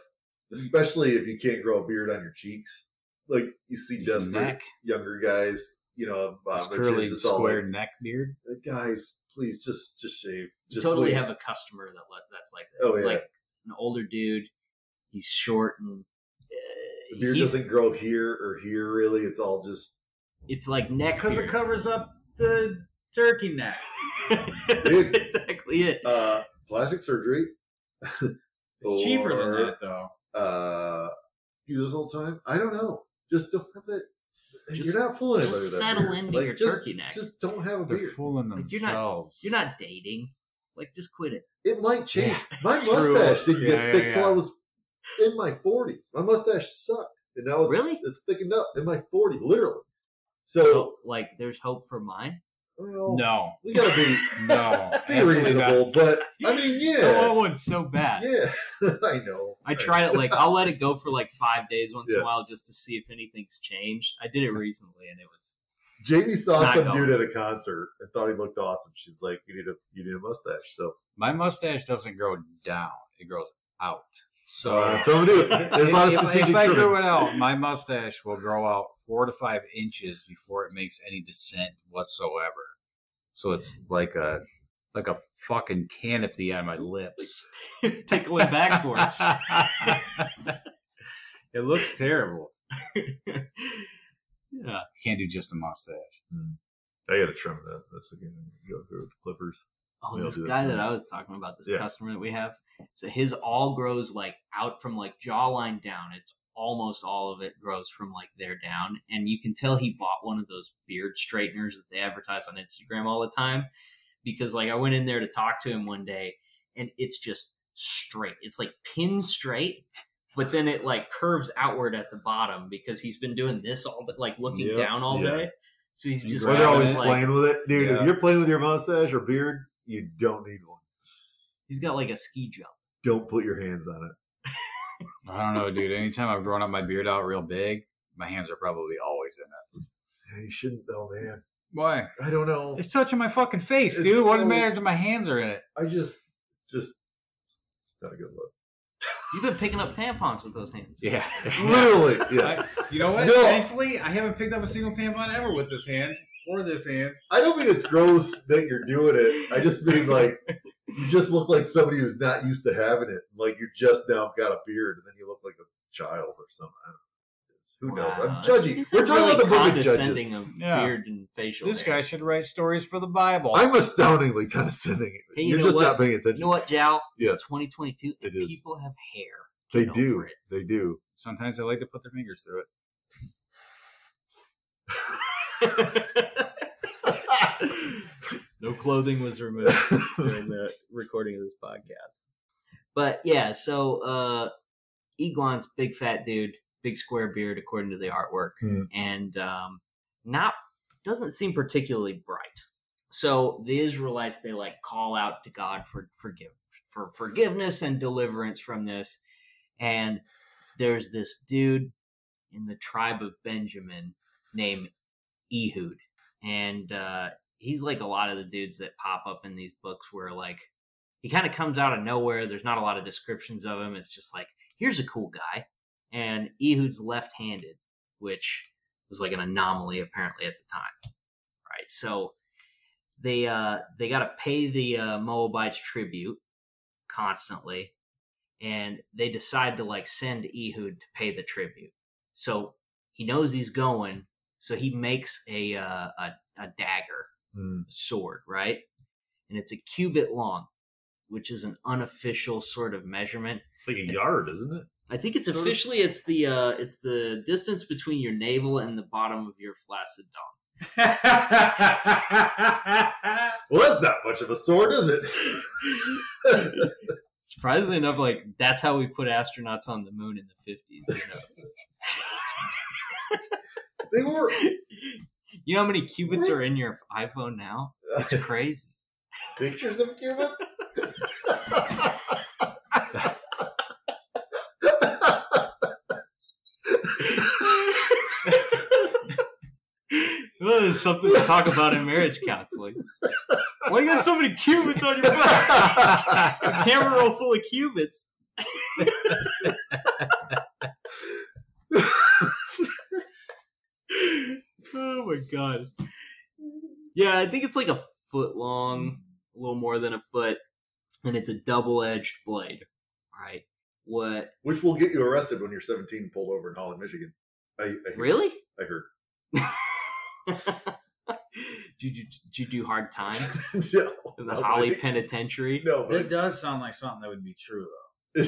especially if you can't grow a beard on your cheeks. Like you see Just desperate neck, younger guys, you know, Bob just curly, it's square like, neck beard. guys, please just just shave. You Just totally wait. have a customer that let, that's like this. Oh, yeah. like an older dude. He's short and uh, the beard he's- doesn't grow here or here. Really, it's all just It's like neck Because it covers up the turkey neck. Dude. exactly it. uh, plastic surgery. It's cheaper than that, though. Uh, do this all the time. I don't know. Just don't have that. Just- you're not fooling anybody. Just with that settle beard. into Like, your just- turkey neck. Just don't have a They're beard. fooling Like, you're not- themselves. You're not dating. Like, just quit it. It might change. Yeah. My mustache didn't Yeah, get yeah, thick till. I was in my 40s. My mustache sucked, and now it's Really? it's thickened up in my 40s, literally. So, So, like, there's hope for mine. Well, No, we gotta be no, be not. reasonable. But I mean, yeah, one one's so bad. yeah, I know. I tried it. Like, I'll let it go for like five days once in a while just to see if anything's changed. I did it recently, and it was Jamie saw some going. dude at a concert and thought he looked awesome. She's like, "You need a you need a mustache." So, My mustache doesn't grow down; it grows out. So uh, some do. There's a lot of strategic if I trimming. grew it out, my mustache will grow out four to five inches before it makes any descent whatsoever. So it's like a like a fucking canopy on my lips. tickling backwards. it looks terrible. yeah. Can't do just a mustache. I got to trim that. This again. Go through with the clippers. Oh, They'll this guy that. I was talking about, this Yeah. customer that we have, so his all grows like out from like jawline down. It's almost all of it grows from like there down, and you can tell he bought one of those beard straighteners that they advertise on Instagram all the time. Because like I went in there to talk to him one day, and it's just straight. It's like pin straight, but then it like curves outward at the bottom because he's been doing this all but like looking Yep. down all Yeah. day. So he's just Well, they're always like, playing with it, dude. Yeah. If you're playing with your mustache or beard, you don't need one. he's got like a ski jump. Don't put your hands on it. I don't know, dude. Anytime I've grown up my beard out real big, my hands are probably always in it. Yeah, you shouldn't, though, man. Why? I don't know. It's touching my fucking face, It's dude. What so- matters if my hands are in it? I just, just, it's, it's not a good look. You've been picking up tampons with those hands. Yeah. Literally, yeah. I- you know what? No. Thankfully, I haven't picked up a single tampon ever with this hand or this hand. I don't mean it's gross that you're doing it. I just mean like you just look like somebody who's not used to having it. Like you just now got a beard, and then you look like a child or something. I don't know. It's- Who knows? Wow. I'm judging. These We're talking really about the book of Judges. condescending of Yeah. beard and facial. This hair. guy should write stories for the Bible. I'm astoundingly condescending. Hey, you You're just what? not paying attention. You know what, Jowl? It's Yes. 2022, and It is. people have hair. they Get do. They do. Sometimes I like to put their fingers through it. no clothing was removed during the recording of this podcast. But yeah, so uh Eglon's big fat dude, big square beard according to the artwork, Hmm. and um not doesn't seem particularly bright. So the Israelites they like call out to God for forgive for forgiveness and deliverance from this. And there's this dude in the tribe of Benjamin named Ehud. And uh, he's like a lot of the dudes that pop up in these books where like he kind of comes out of nowhere. There's not a lot of descriptions of him. It's just like, here's a cool guy. And Ehud's left handed, which was like an anomaly apparently at the time. Right. So they uh they gotta pay the uh Moabites tribute constantly. And they decide to like send Ehud to pay the tribute. So he knows he's going, so he makes a uh, a, a dagger Hmm. sword, right? And it's a cubit long, which is an unofficial sort of measurement. It's like a yard, isn't it? I think it's Sort of. officially it's the uh it's the distance between your navel and the bottom of your flaccid dong. Well, that's not much of a sword, is it? Surprisingly enough, like that's how we put astronauts on the moon in the fifties. You know, they were. you know how many cubits are in your iPhone now? It's crazy. Pictures of cubits? Well, it's something to talk about in marriage counseling. Why you got so many cubits on your phone? A camera roll full of cubits. Oh my god. Yeah, I think it's like a foot long, a little more than a foot, and it's a double edged blade. Right. What Which will get you arrested when you're 17 and pulled over in Holland, Michigan. I, I really? I heard. did, you, did you do hard time no, in the Holly but- Penitentiary? No, But... It does sound like something that would be true, though.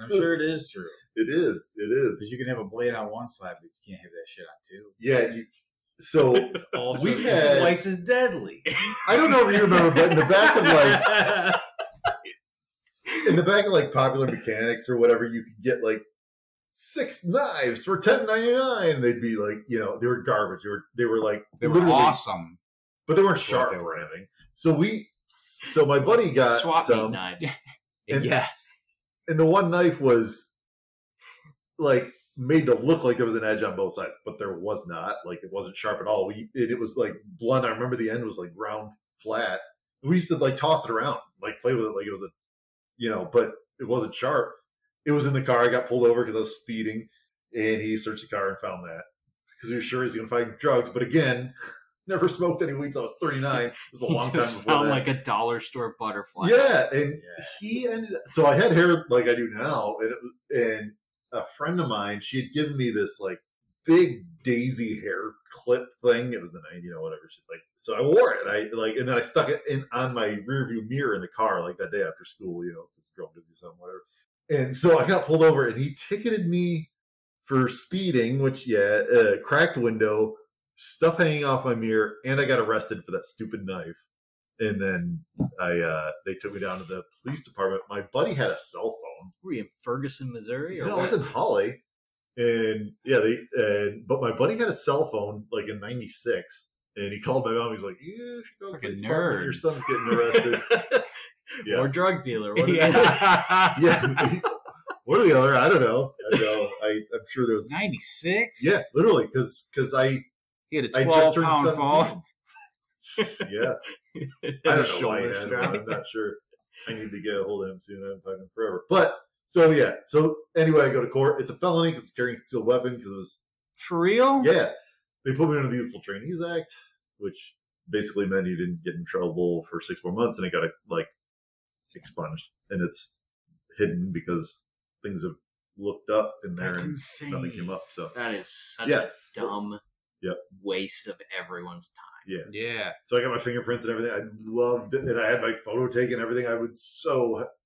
I'm sure it is true. It is. It is. Because you can have a blade on one side, but you can't have that shit on two. Yeah. You, so We had- twice as deadly. I don't know if you remember, but in the back of like in the back of like popular mechanics or whatever, you could get like six knives for ten ninety nine. They'd be like, you know, they were garbage. They were they were like they were awesome. but they weren't sharp they or were. anything. So we, so my buddy got Swap some, knives. And- yes. and the one knife was like made to look like there was an edge on both sides, but there was not. Like it wasn't sharp at all. We it, it was like blunt. I remember the end was like round, flat. We used to like toss it around, like play with it like it was a, you know, but it wasn't sharp. It was in the car. I got pulled over because I was speeding, and he searched the car and found that because he was sure he's going to find drugs. But again, never smoked any weed till I was thirty nine. It was a You long time sound like a dollar store butterfly. Yeah, and Yeah. he ended. So I had hair like I do now, and it, and a friend of mine, she had given me this like big daisy hair clip thing. It was the night, you know, whatever. She's like, so I wore it. I like, and then I stuck it in on my rear view mirror in the car, like that day after school, you know, because girl busy something, whatever. And so I got pulled over, and he ticketed me for speeding, which yeah, uh, cracked window, stuff hanging off my mirror, and I got arrested for that stupid knife. And then I uh they took me down to the police department. My buddy had a cell phone. Were you in Ferguson, Missouri? Or No, I was in Holly. And yeah, they and but my buddy had a cell phone like in ninety-six. And he called my mom. He's like, "You should go to the Fucking police department. nerd. Your son's getting arrested." Yeah. Or drug dealer. What Yeah. yeah, what are the other? I don't know. I don't know. I, I'm sure there was. 96? Yeah, literally, because because I He had a I 12 just turned pound fall. Seventeen. yeah, I don't know why he had it. I'm not sure. I need to get a hold of him soon. I haven't talked to him forever. But so yeah. So anyway, I go to court. It's a felony because it's carrying a concealed weapon. Because it was For real? yeah. They put me under the Youthful Trainees Act, which basically meant you didn't get in trouble for six more months, and it got like expunged, and it's hidden because things have looked up in there That's and insane. nothing came up. So That is such Yeah. a dumb Yep. waste of everyone's time. yeah. Yeah. So I got my fingerprints and everything. I loved it, and I had my photo taken. and Everything. I would so.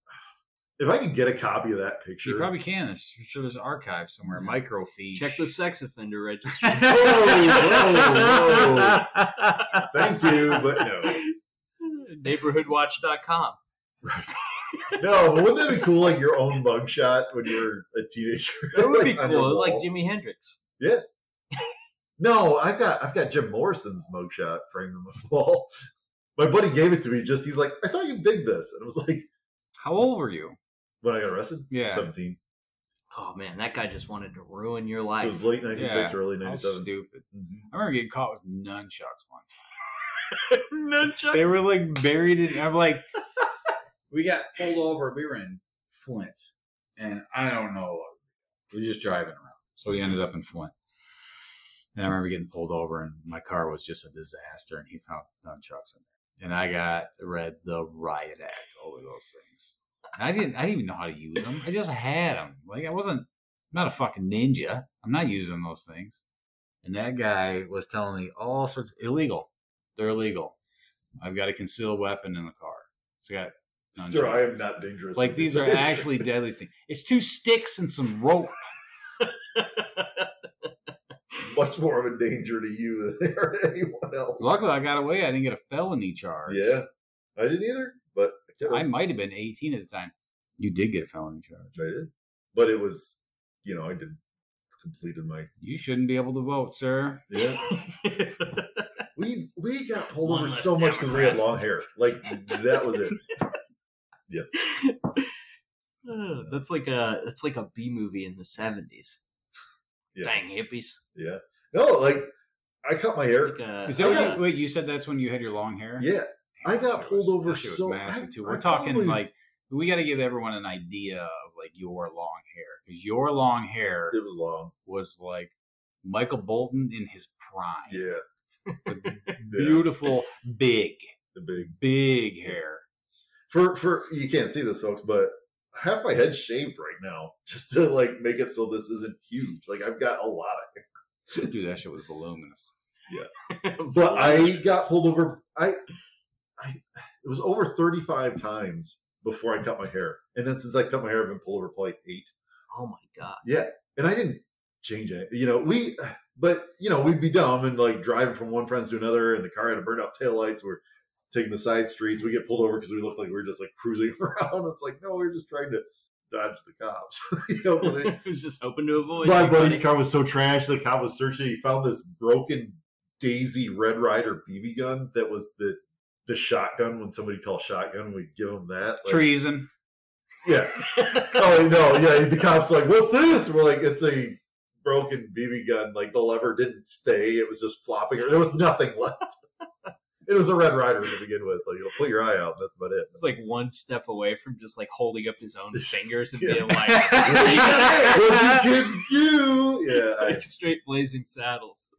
If I could get a copy of that picture, You probably can. I'm sure there's an archive somewhere. Microfiche. Check the sex offender registry. whoa, thank you, but no, Neighborhoodwatch.com. no. But wouldn't that be cool? Like your own mugshot when you were a teenager. That would be Like, on your cool. Like. Jimi Hendrix. No, I've got I've got Jim Morrison's mugshot framed on the wall. My buddy gave it to me. Just he's like, I thought you'd dig this, and I was like, How old were you? when I got arrested, Yeah. seventeen. Oh man, that guy just wanted to ruin your So life. it was late ninety six, Yeah. early I ninety was seven. stupid. Mhm. I remember getting caught with nunchucks one time. Nunchucks. They were like buried in. I'm like, we got pulled over. We were in Flint, and I don't know. We were just driving around, so we ended up in Flint. And I remember getting pulled over, and my car was just a disaster. And he found nunchucks in there, and I got read the riot act over those things. And I didn't. I didn't even know how to use them. I just had them. Like I wasn't. I'm not a fucking ninja. I'm not using those things. And that guy was telling me all sorts illegal. They're illegal. I've got a concealed weapon in the car. So I got Sir, I am not dangerous. Like these are actually deadly things. It's two sticks and some rope. much more of a danger to you than they to anyone else. Luckily, I got away. I didn't get a felony charge. Yeah, I didn't either, but I. I might have been 18 at the time. You did get a felony charge. I did. But it was, you know, I did completed my You shouldn't be able to vote, sir. yeah. we we got pulled One over so much because we had long hair. Like that was it. Uh, that's like a that's like a B movie in the seventies. Yeah. Dang hippies! Yeah. No, like I cut my hair. Like a, Is that got- you, wait, you said that's when you had your long hair? Yeah. I got pulled was- over that was so- massive I- too. We're talking probably- like we got to give everyone an idea of like your long hair because your long hair It was long. was like Michael Bolton in his prime. Yeah. With Yeah. Beautiful, big, The big big hair. for for you can't see this, folks, but half my head shaved right now just to like make it so this isn't huge. Like I've got a lot of hair. Dude, that shit was voluminous. Yeah. But I got pulled over. I, I, it was over thirty five times before I cut my hair, and then since I cut my hair, I've been pulled over for like eight. Oh my god! Yeah, and I didn't change it. You know, we, but you know, we'd be dumb and like driving from one friend's to another, and the car had a burned out taillights. We're taking the side streets. We get pulled over because we look like we are just like cruising around. It's like, no, we're just trying to dodge the cops. you know, but it- I was just hoping to avoid. my everybody. buddy's car was so trash. The cop was searching. He found this broken Daisy Red Ryder BB gun that was the the shotgun. When somebody called shotgun, we give him that. Like, Treason. Yeah. Oh no. Yeah. The cop's like, "What's this?" We're like, "It's a broken BB gun. Like the lever didn't stay. It was just flopping. There was nothing left." It was a Red Ryder to begin with. Like, you'll put your eye out. That's about it. It's like one step away from just like holding up his own fingers and Yeah. being like, What you kids do? Yeah. I, like straight blazing saddles.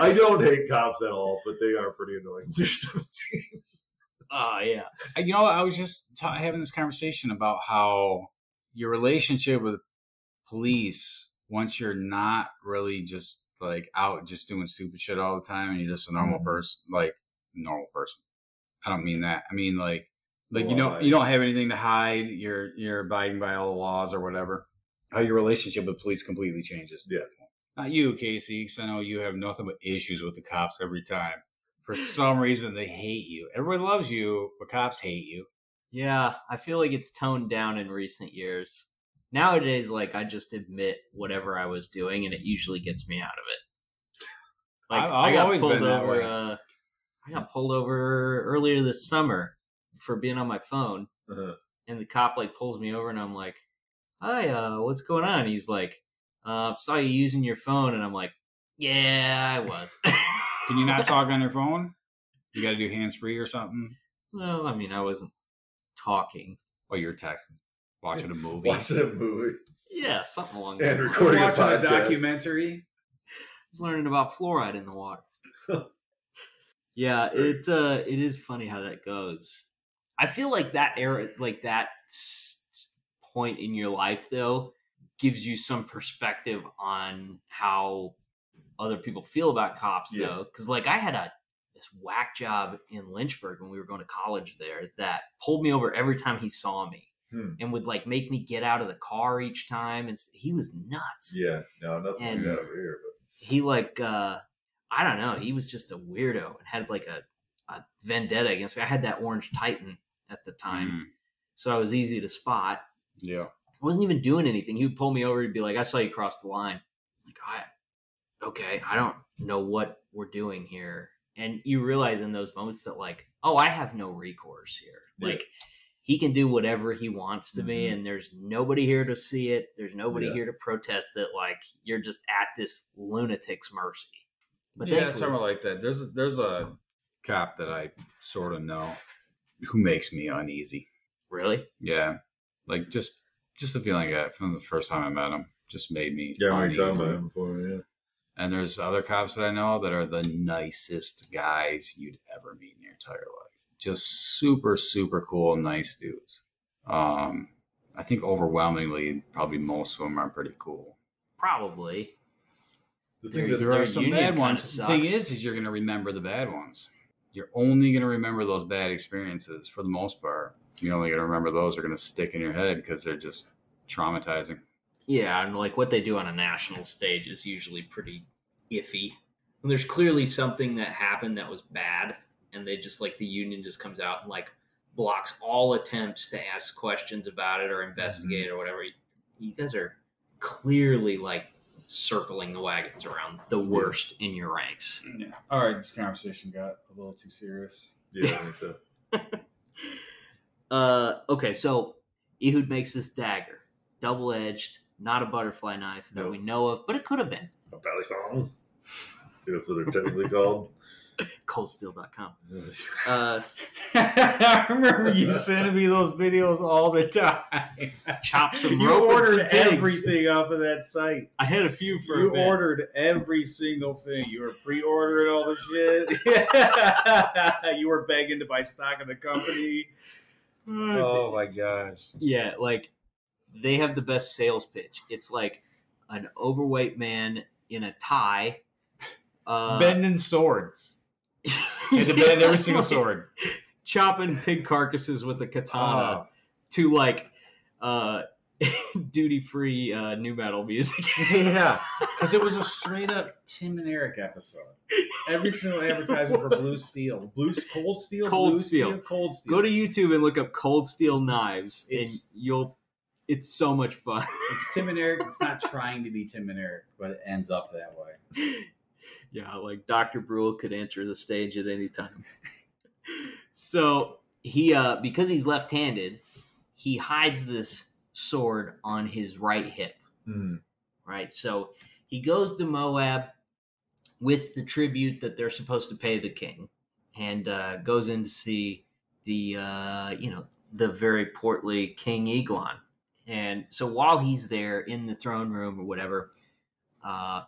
I don't hate cops at all, but they are pretty annoying. You're 17. Oh yeah. You know, I was just ta- having this conversation about how your relationship with police, once you're not really just like out just doing stupid shit all the time and you're just a normal Mhm. person, like normal person. I don't mean that. I mean like like you Law don't you don't have anything to hide. You're you're abiding by all the laws or whatever. How your relationship with police completely changes. Yeah. Not you, Casey, 'cause I know you have nothing but issues with the cops every time. For some reason, they hate you. Everybody loves you, but cops hate you. Yeah, I feel like it's toned down in recent years. Nowadays, like I just admit whatever I was doing, and it usually gets me out of it. Like I've- I got always pulled been that over. Uh, I got pulled over earlier this summer for being on my phone, Uh-huh. and the cop like pulls me over, and I'm like, "Hi, uh, what's going on?" He's like, uh, "Saw you using your phone," and I'm like, "Yeah, I was." Can you not talk on your phone? You got to do hands free or something. well, I mean, I wasn't talking. Oh, you're texting, watching a movie, Watching a movie. Yeah, something along And those lines. recording a watching a podcast. documentary. was learning about fluoride in the water. yeah, it uh, it is funny how that goes. I feel like that era, like that s- s- point in your life, though, gives you some perspective on how other people feel about cops, Yeah. though. Because like I had a this whack job in Lynchburg when we were going to college there that pulled me over every time he saw me. Hmm. And would like make me get out of the car each time, and he was nuts Yeah. No, nothing And- like that over here. But he like uh I don't know, he was just a weirdo and had like a, a vendetta against me. I had that orange Titan at the time, Mm, so I was easy to spot. yeah. I wasn't even doing anything. He would pull me over and be like, I saw you cross the line. like, I okay, I don't know what we're doing here. And you realize in those moments that like, oh, I have no recourse here. Yeah. Like he can do whatever he wants to me, Mhm. and there's nobody here to see it. There's nobody Yeah. here to protest it. Like you're just at this lunatic's mercy. But yeah, thankfully- somewhere like that. There's there's a cop that I sort of know who makes me uneasy. really, Yeah, like just just the feeling I got from the first time I met him just made me Yeah, we uneasy. talked about him before. Yeah. And there's other cops that I know that are the nicest guys you'd ever meet in your entire life. Just super, super cool, nice dudes. Um, I think overwhelmingly, probably most of them are pretty cool. probably. The There- thing that There are some union bad kinda ones. The thing is, is you're going to remember the bad ones. you're only going to remember those bad experiences for the most part. You're only going to remember those are going to stick in your head because they're just traumatizing. Yeah, and like what they do on a national stage is usually pretty iffy. And there's clearly something that happened that was bad, and they just like the union just comes out and like blocks all attempts to ask questions about it or investigate or whatever. You guys are clearly like circling the wagons around the worst in your ranks. Yeah. All right, this conversation got a little too serious. Yeah, I think so. Uh, okay, so Ehud makes this dagger, double edged, not a butterfly knife that Nope. we know of, but it could have been. A balisong. That's what they're technically called. Coldsteel.com. Uh, I remember you sending me those videos all the time. chop some you rope and ordered some pigs. everything off of that site. I had a few for You a bit. ordered every single thing. You were pre-ordering all the shit. you were begging to buy stock in the company. Oh my gosh! Yeah, like they have the best sales pitch. It's like an overweight man in a tie. Uh, Bending swords. Had to bend every single sword. chopping pig carcasses with a katana to like uh, duty free uh, nu metal music. yeah, because it was a straight up Tim and Eric episode. Every single advertisement for Blue Steel, Blue Cold Steel, Cold Blue Steel. Cold Steel. Go to YouTube and look up Cold Steel Knives, It's- and you'll. It's so much fun. It's Tim and Eric. It's not trying to be Tim and Eric, but it ends up that way. yeah, like Dr. Brule could enter the stage at any time. so he, uh, because he's left-handed, he hides this sword on his right hip. Mhm. Right, so he goes to Moab with the tribute that they're supposed to pay the king, and uh, goes in to see the, uh, you know, the very portly King Eglon. And so while he's there in the throne room or whatever, uh,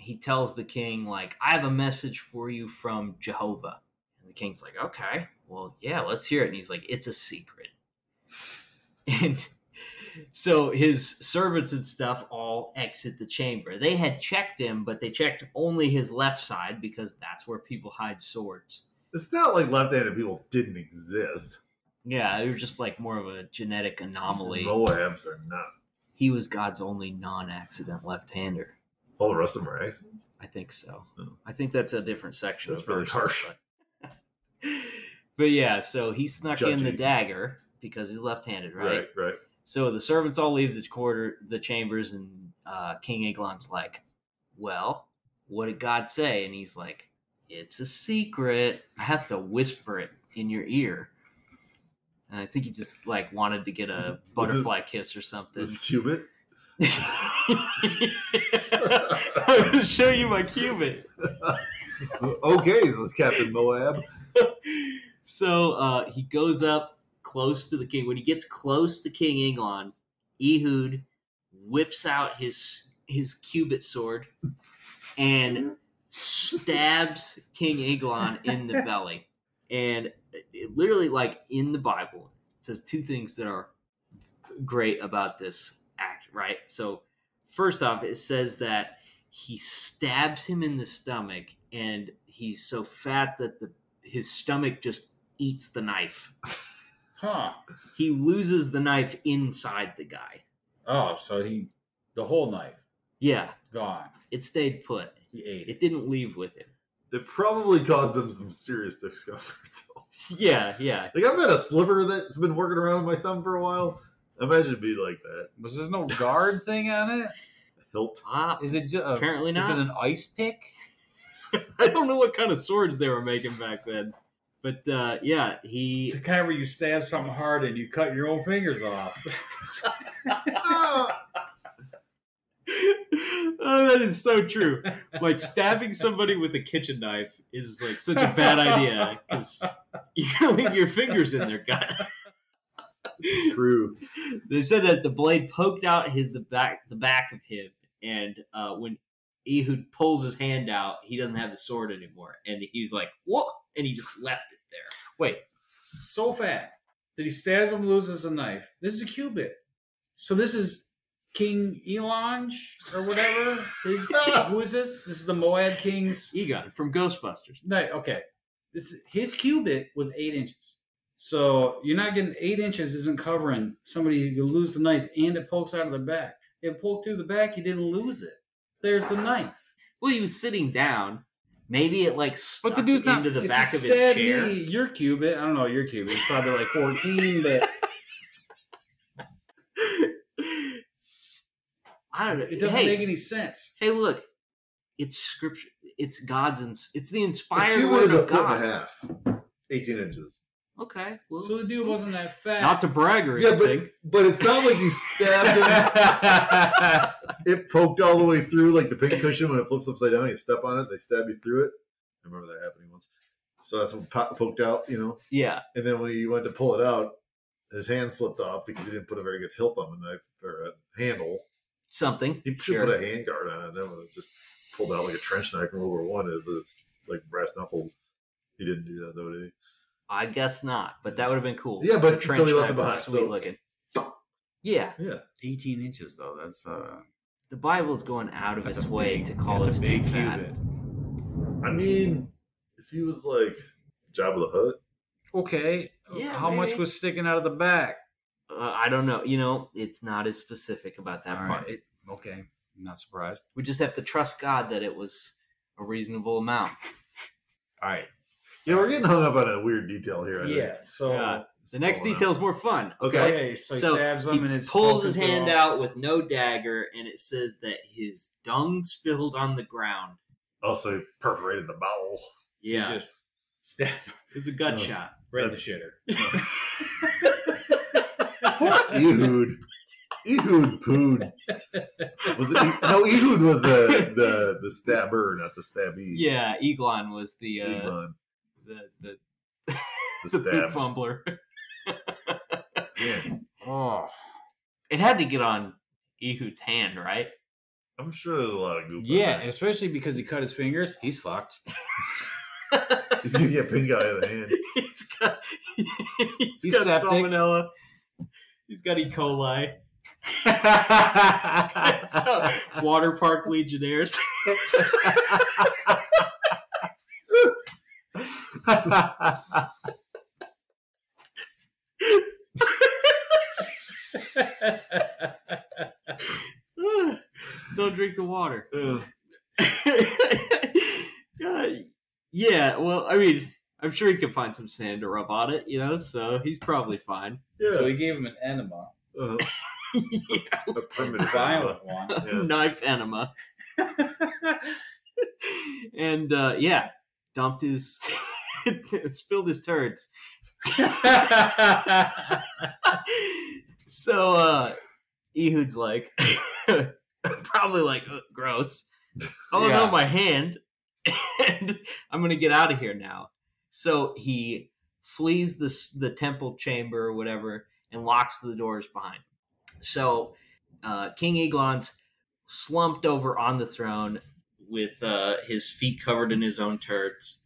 he tells the king like i have a message for you from jehovah. And the king's like okay well yeah let's hear it. And he's like it's a secret. And so his servants and stuff all exit the chamber. They had checked him but they checked only his left side because that's where people hide swords. It's not like left-handed people didn't exist. yeah it was just like more of a genetic anomaly. Moabs are not. he was god's only non-accident left-hander All the rest of them are accidents. I think so. Oh. I think that's a different section. That's really verses, harsh. But, but yeah, so he snuck in the dagger because he's left-handed, right? Right, right. So the servants all leave the quarter, the chambers, and uh, King Eglon's like, "Well, what did God say?" And he's like, "It's a secret. I have to whisper it in your ear." And I think he just like wanted to get a butterfly kiss or something. Cubit. I'm gonna show you my cubit. okay, so it's Captain Moab. so uh, he goes up close to the king. When he gets close to King Eglon, Ehud whips out his his cubit sword and stabs King Eglon in the belly. And it, literally, like in the Bible, it says two things that are great about this act, right? So, first off, it says that he stabs him in the stomach, and he's so fat that the his stomach just eats the knife. Huh. He loses the knife inside the guy. Oh, so he, the whole knife, Yeah, gone. it stayed put. He ate it. It didn't leave with him. It probably caused him some serious discomfort, though. Yeah, yeah. Like I've had a sliver that's been working around in my thumb for a while. Imagine it'd be like that. Was there no guard thing on it? Hilt. Ah, Is it just, uh, apparently is it an ice pick? I don't know what kind of swords they were making back then. But uh, yeah, he It's The kind where you stab something hard and you cut your own fingers off. Oh, that is so true. Like stabbing somebody with a kitchen knife is like such a bad idea because you're gonna leave your fingers in their gut. True. They said that the blade poked out his the back the back of him, and uh, when Ehud pulls his hand out, he doesn't have the sword anymore, and he's like, "What?" And he just left it there. Wait, so fat that he stabs him, loses a knife. This is a cubit. So this is King Elonge or whatever. His, who is this? This is the Moab King's Egon from Ghostbusters. knight. Okay. This his cubit was eight inches. So you're not getting eight inches isn't covering somebody who could lose the knife and it pokes out of the back. It poked through the back, you didn't lose it. There's the knife. Well, he was sitting down. Maybe it like stuck But the dude's not into the back of his stab chair. Me, your cubit, I don't know your cubit. It's probably like 14, but I don't know. it doesn't hey, make any sense. hey, look, it's scripture. It's God's. Ins- it's the The inspired cubit word is a of foot and a half, eighteen inches. Okay, well, So the dude wasn't that fat. not to brag or Yeah, anything. but it sounded like he stabbed him. it poked all the way through, like the pink cushion when it flips upside down. You step on it, they stab you through it. I remember that happening once. So that's what po- poked out, you know. yeah, And then when he went to pull it out, his hand slipped off because he didn't put a very good hilt on the knife or a handle. something. He should Sure. put a hand guard on it. Then would have just pulled out like a trench knife from World War One. It was like brass knuckles. He didn't do that though, did he? I guess not, but that would have been cool. Yeah, but The so trench he left knife it behind, Sweet so- looking. Yeah, Yeah. 18 inches though. That's uh the Bible's going out of its way big- to call that's us a too big fat. I mean, if he was like Jabba the Hutt, Okay. Yeah, How much was sticking out of the back? Uh, I don't know. You know, it's not as specific about that All part. right. It- okay. I'm not surprised. We just have to trust God that it was a reasonable amount. All right. Yeah, we're getting hung up on a weird detail here. I think. Yeah. So Yeah. The next Slowing detail is more fun. Okay. okay. So he So stabs he him and it's pulls his hand out with no dagger, and it says that his dung spilled on the ground. Also Oh, perforated the bowel. Yeah, Just stabbed it was a gut Oh. shot. right in the That's- shitter. Ehud. Ehud pooed. Was it? No, Ehud was the the the stabber, not the stabbee. Yeah, Eglon was the uh, Eglon, the the, the the poop fumbler. Yeah. oh. It had to get on Ehud's hand, right? I'm sure there's a lot of goop. Yeah, there. especially because he cut his fingers. He's fucked. he's gonna get pink eye of the hand. he's got he's He's got septic. salmonella. He's got E. coli. Water park legionnaires. Don't drink the water. Uh, yeah, well, I mean, I'm sure he could find some sand to rub on it, you know, so he's probably fine. yeah, so he gave him an enema, uh, yeah. a primitive violent one. Yeah. Knife enema. and uh, yeah, dumped his, spilled his turds. so uh, Ehud's like, probably like, gross. Oh Yeah. no, my hand. and I'm gonna get out of here now. So he flees the the temple chamber or whatever and locks the doors behind him. So uh, King Eglon's slumped over on the throne with uh, his feet covered in his own turds,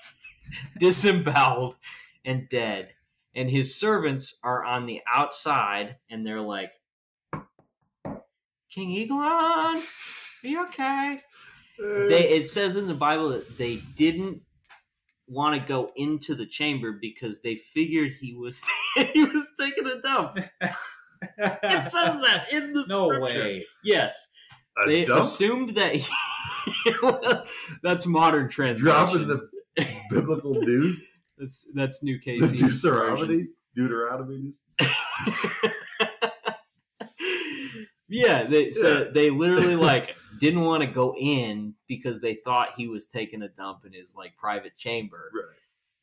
disemboweled and dead. And his servants are on the outside and they're like, King Eglon, are you okay? They, it says in the Bible that they didn't want to go into the chamber because they figured he was he was taking a dump. It says that in the no scripture. way. Yes, A they dump? assumed that. He, well, that's modern translation. dropping the biblical news, that's that's New the Deuteronomy, Deuteronomy yeah, they so Yeah. they literally like didn't want to go in because they thought he was taking a dump in his like private chamber. Right.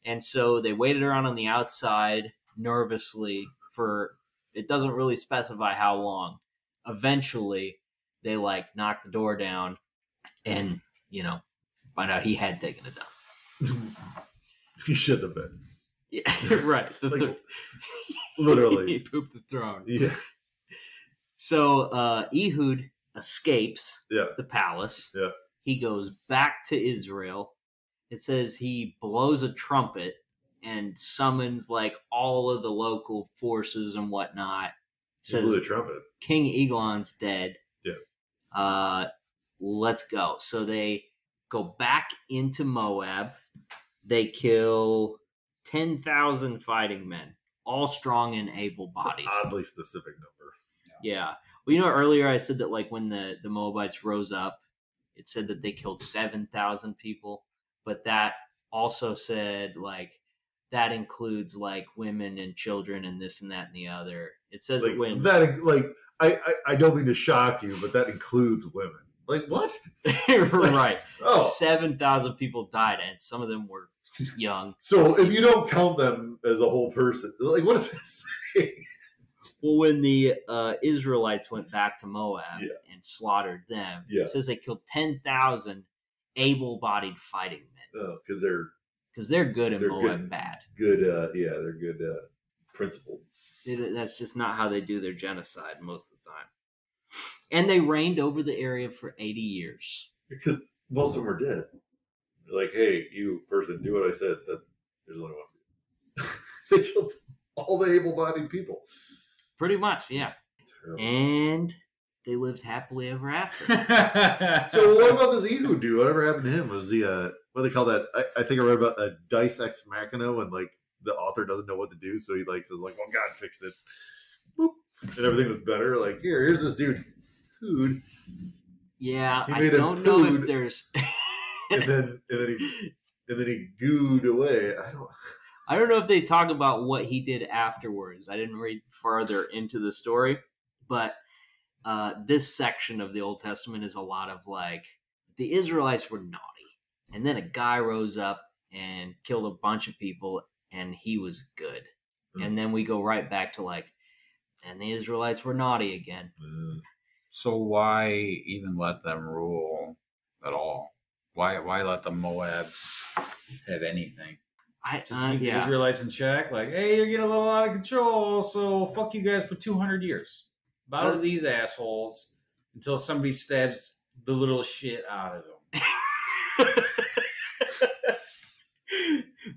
And so they waited around on the outside nervously for it doesn't really specify how long. Eventually, they like knock the door down and, you know, find out he had taken a dump. he should have been. Yeah, right. The Like, thir- he pooped the throne. Yeah. So uh, Ehud escapes Yeah. the palace. Yeah. He goes back to Israel. It says he blows a trumpet and summons like all of the local forces and whatnot. He Says blew the trumpet. King Eglon's dead. Yeah. Uh, let's go. So they go back into Moab. they kill 10,000 fighting men, all strong and able It's an bodied. oddly specific number. Yeah. Well, you know, earlier I said that like when the, the Moabites rose up, it said that they killed 7,000 people, but that also said like that includes like women and children and this and that and the other. It says Like it when that, like I, I, I don't mean to shock you, but that includes women. Like what? right. Oh, 7,000 people died and some of them were young. so if you don't count them as a whole person, like what does that say? Well, when the uh, Israelites went back to Moab Yeah. and slaughtered them, Yeah. it says they killed 10,000 able bodied fighting men Oh, Because they're because they're good and They're Moab good. bad. good. Uh, yeah, they're good. Uh, principled. It- that's just not how they do their genocide most of the time. And they reigned over the area for 80 years. because most of them are dead. They're like, hey, you person, do what I said. That there's only one. they killed all the able-bodied people. Pretty much, yeah. Terrible. And they lived happily ever after. So what about this Ehud dude? Whatever happened to him? Was he uh what do they call that? I, I think I read about a deus ex machina when like the author doesn't know what to do, so he like says like, "Well, God fixed it," Boop. and everything was better. Like here, here's this dude, Hood, Yeah, I don't know if there's. and then and then he and then he gooed away. I don't. I don't know if they talk about what he did afterwards. I didn't read further into the story, but uh, this section of the Old Testament is a lot of like the Israelites were naughty, and then a guy rose up and killed a bunch of people, and he was good. Hmm. And then we go right back to like, and the Israelites were naughty again. Uh, So why even let them rule at all? Why why let the Moabs have anything? I Just uh, keep the. Israelites in check. Like, hey, you're getting a little out of control, so fuck you guys for 200 years. Bow to these assholes until somebody stabs the little shit out of them.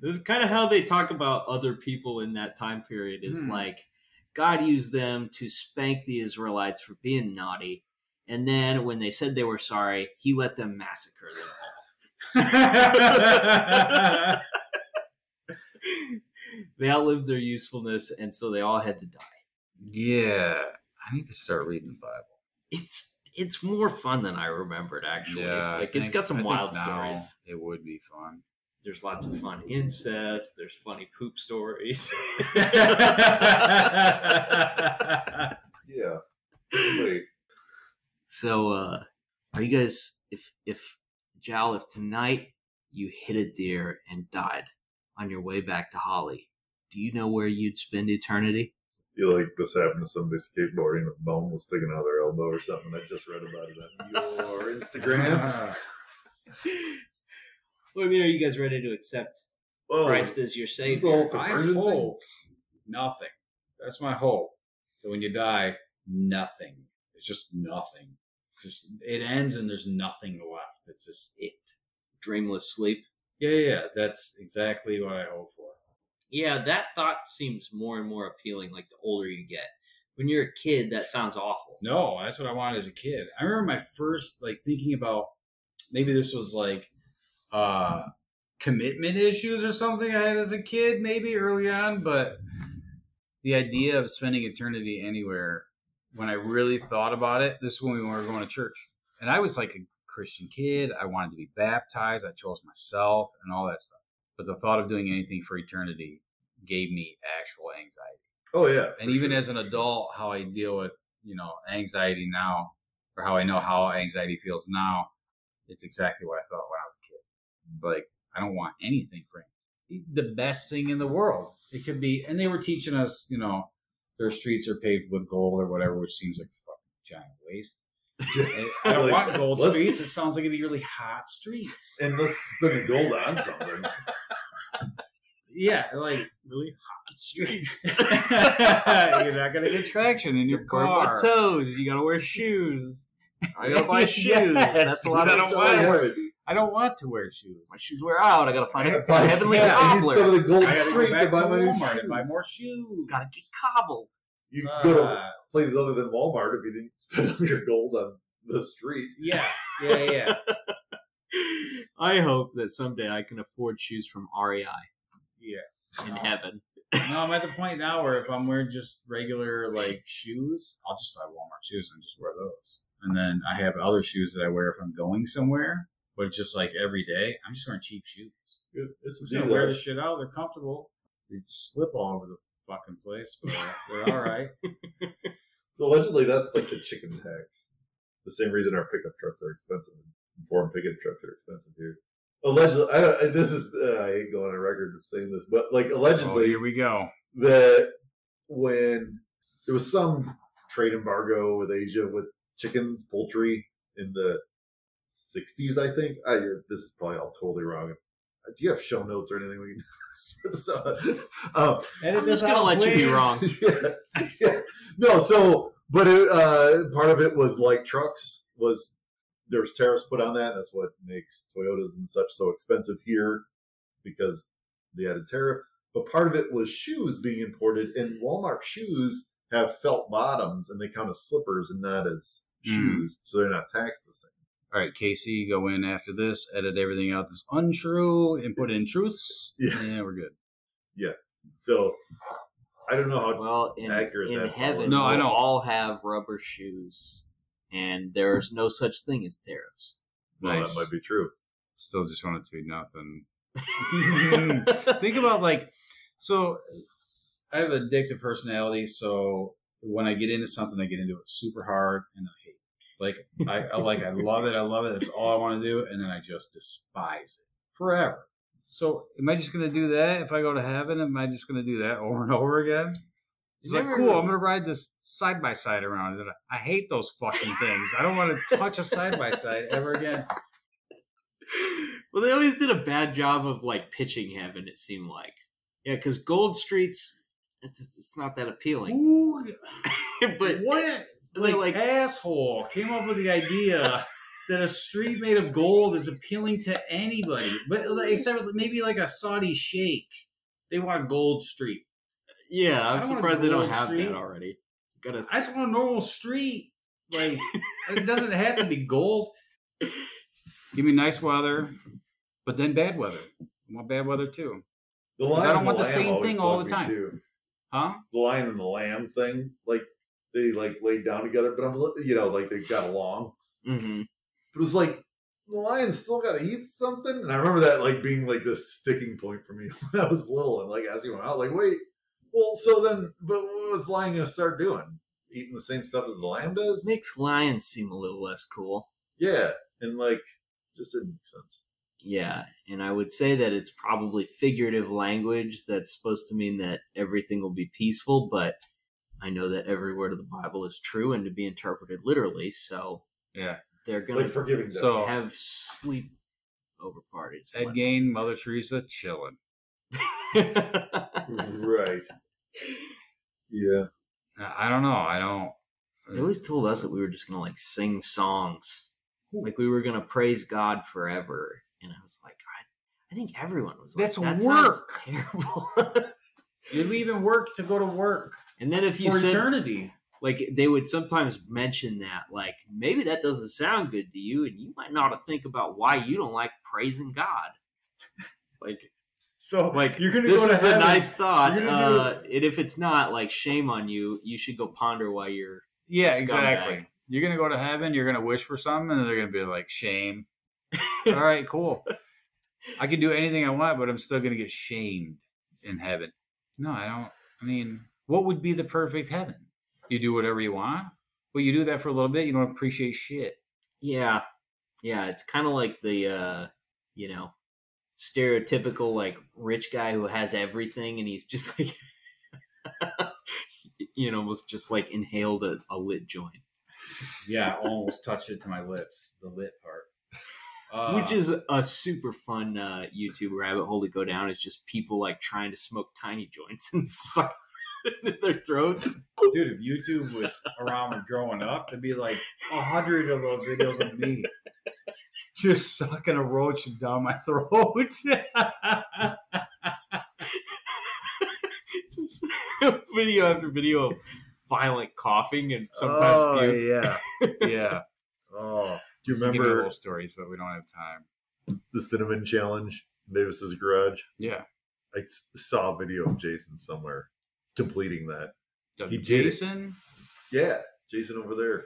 This is kind of how they talk about other people in that time period is Hmm. like god used them to spank the israelites for being naughty and then when they said they were sorry he let them massacre them all they outlived their usefulness and so they all had to die yeah, I need to start reading the Bible. it's it's more fun than i remembered actually Yeah, like it's think- got some I wild stories It would be fun. There's lots of fun incest there's funny poop stories yeah. Wait. So, uh, are you guys, if, if, Jowl, if tonight you hit a deer and died on your way back to Holly, do you know where you'd spend eternity? feel like this happened to somebody skateboarding. A bone was sticking out of their elbow or something. I just read about it on your Instagram. Well, I mean, are you guys ready to accept Whoa. Christ as your savior? I hope nothing. That's my hope. So when you die, nothing. It's just nothing. Just it ends and there's nothing left. It's just it. Dreamless sleep. Yeah, yeah, yeah. That's exactly what I hope for. Yeah, that thought seems more and more appealing like the older you get. When you're a kid, that sounds awful. No, that's what I wanted as a kid. I remember my first like thinking about maybe this was like uh commitment issues or something I had as a kid, maybe early on, but the idea of spending eternity anywhere when I really thought about it, this is when we were going to church. And I was like a Christian kid. I wanted to be baptized. I chose myself and all that stuff. But the thought of doing anything for eternity gave me actual anxiety Oh yeah. and even as an adult, how I deal with you know anxiety now, or how I know how anxiety feels now, it's exactly what I felt when I was a kid. Like I don't want anything for him. the best thing in the world. It could be, and they were teaching us, you know, their streets are paved with gold or whatever, which seems like a fucking giant waste. I don't Like, want gold streets. It sounds like it'd be really hot streets. and let's spend the gold on something. Yeah, like Really hot streets. you're not gonna get traction in your car. toes. You gotta wear shoes. I gotta buy shoes. Yes. That's a lot I of don't expense. want I don't want to wear shoes. My shoes wear out. I gotta find a, Buy- a heavenly yeah, I need cobbler. some of the gold I gotta street go to buy to my new Walmart shoes. and buy more shoes. Gotta get cobbled. You could go to Uh, places other than Walmart if you didn't spend all your gold on the street. yeah, yeah, yeah. I hope that someday I can afford shoes from REI Yeah. in heaven. No, I'm at the point now where if I'm wearing just regular like shoes, I'll just buy Walmart shoes and just wear those. And then I have other shoes that I wear if I'm going somewhere, but it's just like every day, I'm just wearing cheap shoes. It's I'm just gonna wear this shit out. They're comfortable. They slip all over the fucking place, but they're all right. So allegedly, that's like the chicken tax. The same reason our pickup trucks are expensive. Foreign pickup trucks are expensive here. Allegedly, I don't. This is uh, I hate going on record of saying this, but like Oh, allegedly, here we go. that when there was some trade embargo with Asia with chickens, poultry in the '60s, I think. I this is probably all totally wrong. Do you have show notes or anything we can? so, um, And I'm just gonna let you be wrong. yeah, yeah. No, so but it, uh, part of it was like trucks was there was tariffs put on that. That's what makes Toyotas and such so expensive here because they had a tariff. But part of it was shoes being imported, and Walmart shoes have felt bottoms, and they count as slippers and not as Mm. shoes, so they're not taxed the same. All right, Casey, go in after this, edit everything out that's untrue, and put in truths. Yeah. and we're good. Yeah. So I don't know how. Well, in, Accurate in that heaven, No, I we'll know. all have rubber shoes, and there's no such thing as tariffs. Well, Nice. that might be true. Still just want it to be nothing. Think about like, so I have addictive personality, so when I get into something, I get into it super hard and I hate. it. Like I, I like I love it, I love it. That's all I want to do, and then I just despise it forever. So am I just going to do that if I go to heaven? Am I just going to do that over and over again? It's like never- cool. I'm going to ride this side by side around. I hate those fucking things. I don't want to touch a side by side ever again. well, they always did a bad job of like pitching heaven. It seemed like, yeah, because Gold Streets, it's it's it's not that appealing. Ooh, but what they're like, like- asshole came up with the idea that a street made of gold is appealing to anybody, but like, except maybe like a Saudi sheikh. They want a gold street. yeah, I I'm don't want a surprised they don't have Street. that already. Gotta. I just want a normal street. Like it doesn't have to be gold. Give me nice weather, but then bad weather. I want bad weather too, The I don't want the lamb same thing all the time. too. huh? the lion and the lamb thing, like they like laid down together, but I'm you know like they got along. hmm But it was like the lion still got to eat something, and I remember that like being like this sticking point for me when I was little, and like asking my out, like, wait, well, so then, but what was the lion gonna start doing? Eating the same stuff as the lamb does? Makes lions seem a little less cool. Yeah, and like just didn't make sense. Yeah, and I would say that it's probably figurative language that's supposed to mean that everything will be peaceful, but I know that every word of the Bible is true and to be interpreted literally, so Yeah. they're going Like forgiving them. So- to have sleep over parties. Ed Gein, Mother Teresa, chilling. right. Yeah. I I don't know. I don't. Uh, they always told us that we were just going to like sing songs. Like we were going to praise God forever. And I was like, I, I think everyone was like, That's that work." terrible. You're leaving work to go to work and then if you for said, eternity. like they would sometimes mention that like maybe that doesn't sound good to you and you might not think about why you don't like praising god it's like So like you're gonna this go to is a nice thought You're do- uh, and if it's not like shame on you you should go ponder why you're Yeah, Scumbag. exactly. You're gonna go to heaven. You're gonna wish for something, and they're gonna be like, "Shame." All right, cool. I can do anything I want, but I'm still gonna get shamed in heaven. No, I don't. I mean, what would be the perfect heaven? You do whatever you want. Well, you do that for a little bit. You don't appreciate shit. yeah yeah it's kind of like the uh you know stereotypical like rich guy who has everything and he's just like you know almost just like inhaled a, a lit joint Yeah, almost touched it to my lips. The lit part. Uh, which is a super fun uh, YouTube rabbit hole to go down. Is just people like trying to smoke tiny joints and suck in their throats. dude. If YouTube was around when growing up, there'd be like a hundred of those videos of me just sucking a roach down my throat. just video after video of violent coughing and sometimes oh, puke. yeah, yeah. Oh, Do you Give me remember? little stories, but we don't have time. the cinnamon challenge, Davis's garage. Yeah. I saw a video of Jason somewhere completing that. The He did it. Jason. Yeah, Jason over there,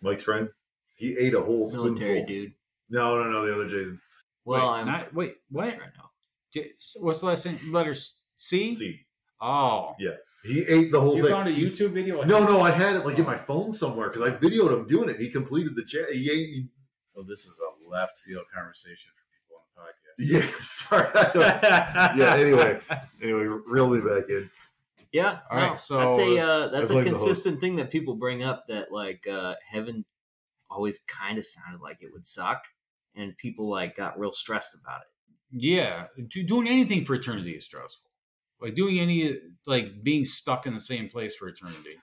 Mike's friend. He ate a whole Military spoonful. dude. No, no, no, the other Jason. Well, wait, I'm not, wait, what? sure I know. J- What's the last name? Letters C? See, Oh. Yeah. He ate the whole You thing. found a He- YouTube video? No, no, I had it like in my oh. phone somewhere because I videoed him doing it. He completed the chat. He ate. He, Well, this is a left field conversation for people on the podcast. yeah, sorry. Yeah. Anyway, anyway, reel me back in. Yeah. All right, no, so, that's a uh, that's I a blame the host. consistent thing that people bring up that like uh, heaven always kind of sounded like it would suck, and people like got real stressed about it. Yeah, doing anything for eternity is stressful. Like doing any, like being stuck in the same place for eternity.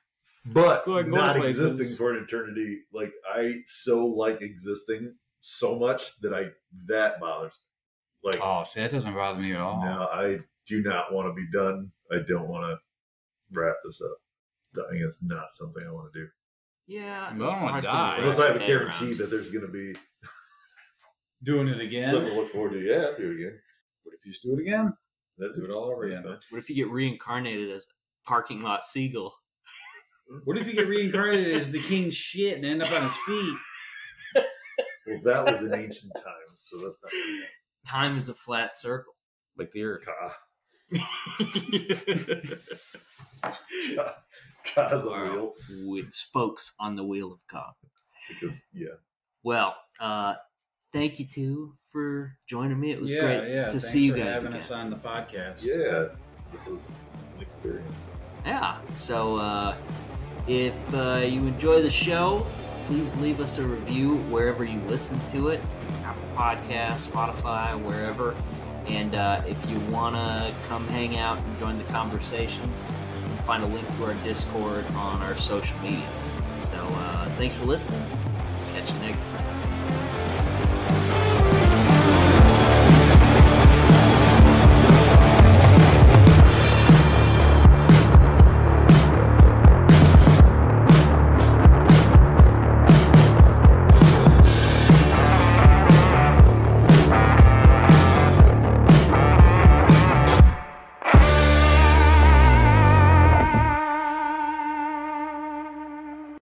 But Go ahead, go not existing for an eternity. Like I so like existing so much that I that bothers. me. Like Oh, see, that doesn't bother me at all. no, I do not want to be done. I don't want to wrap this up. Dying is not something I want to do. Yeah, I don't it's wanna die. Unless I have a guarantee around. that there's going to be Doing it again. something to look forward to. Yeah, I'll do it again. What if you just do it again? That'd Do it all over again. What if you get reincarnated as a parking lot seagull? What if you get reincarnated as the king shit and end up on his feet? Well, that was in ancient times, so that's not Time is a flat circle. Like the earth. Ka. Ka. Ka's wheel. With spokes on the wheel of God. Because, yeah. Well, uh, thank you two for joining me. It was yeah, great yeah. to Thanks see you for guys having again. us on the podcast. Yeah. This is an experience. Yeah. So uh, if uh, you enjoy the show, please leave us a review wherever you listen to it Apple Podcast, Spotify, wherever. And uh, if you want to come hang out and join the conversation, you can find a link to our Discord on our social media. So uh, thanks for listening. Catch you next time.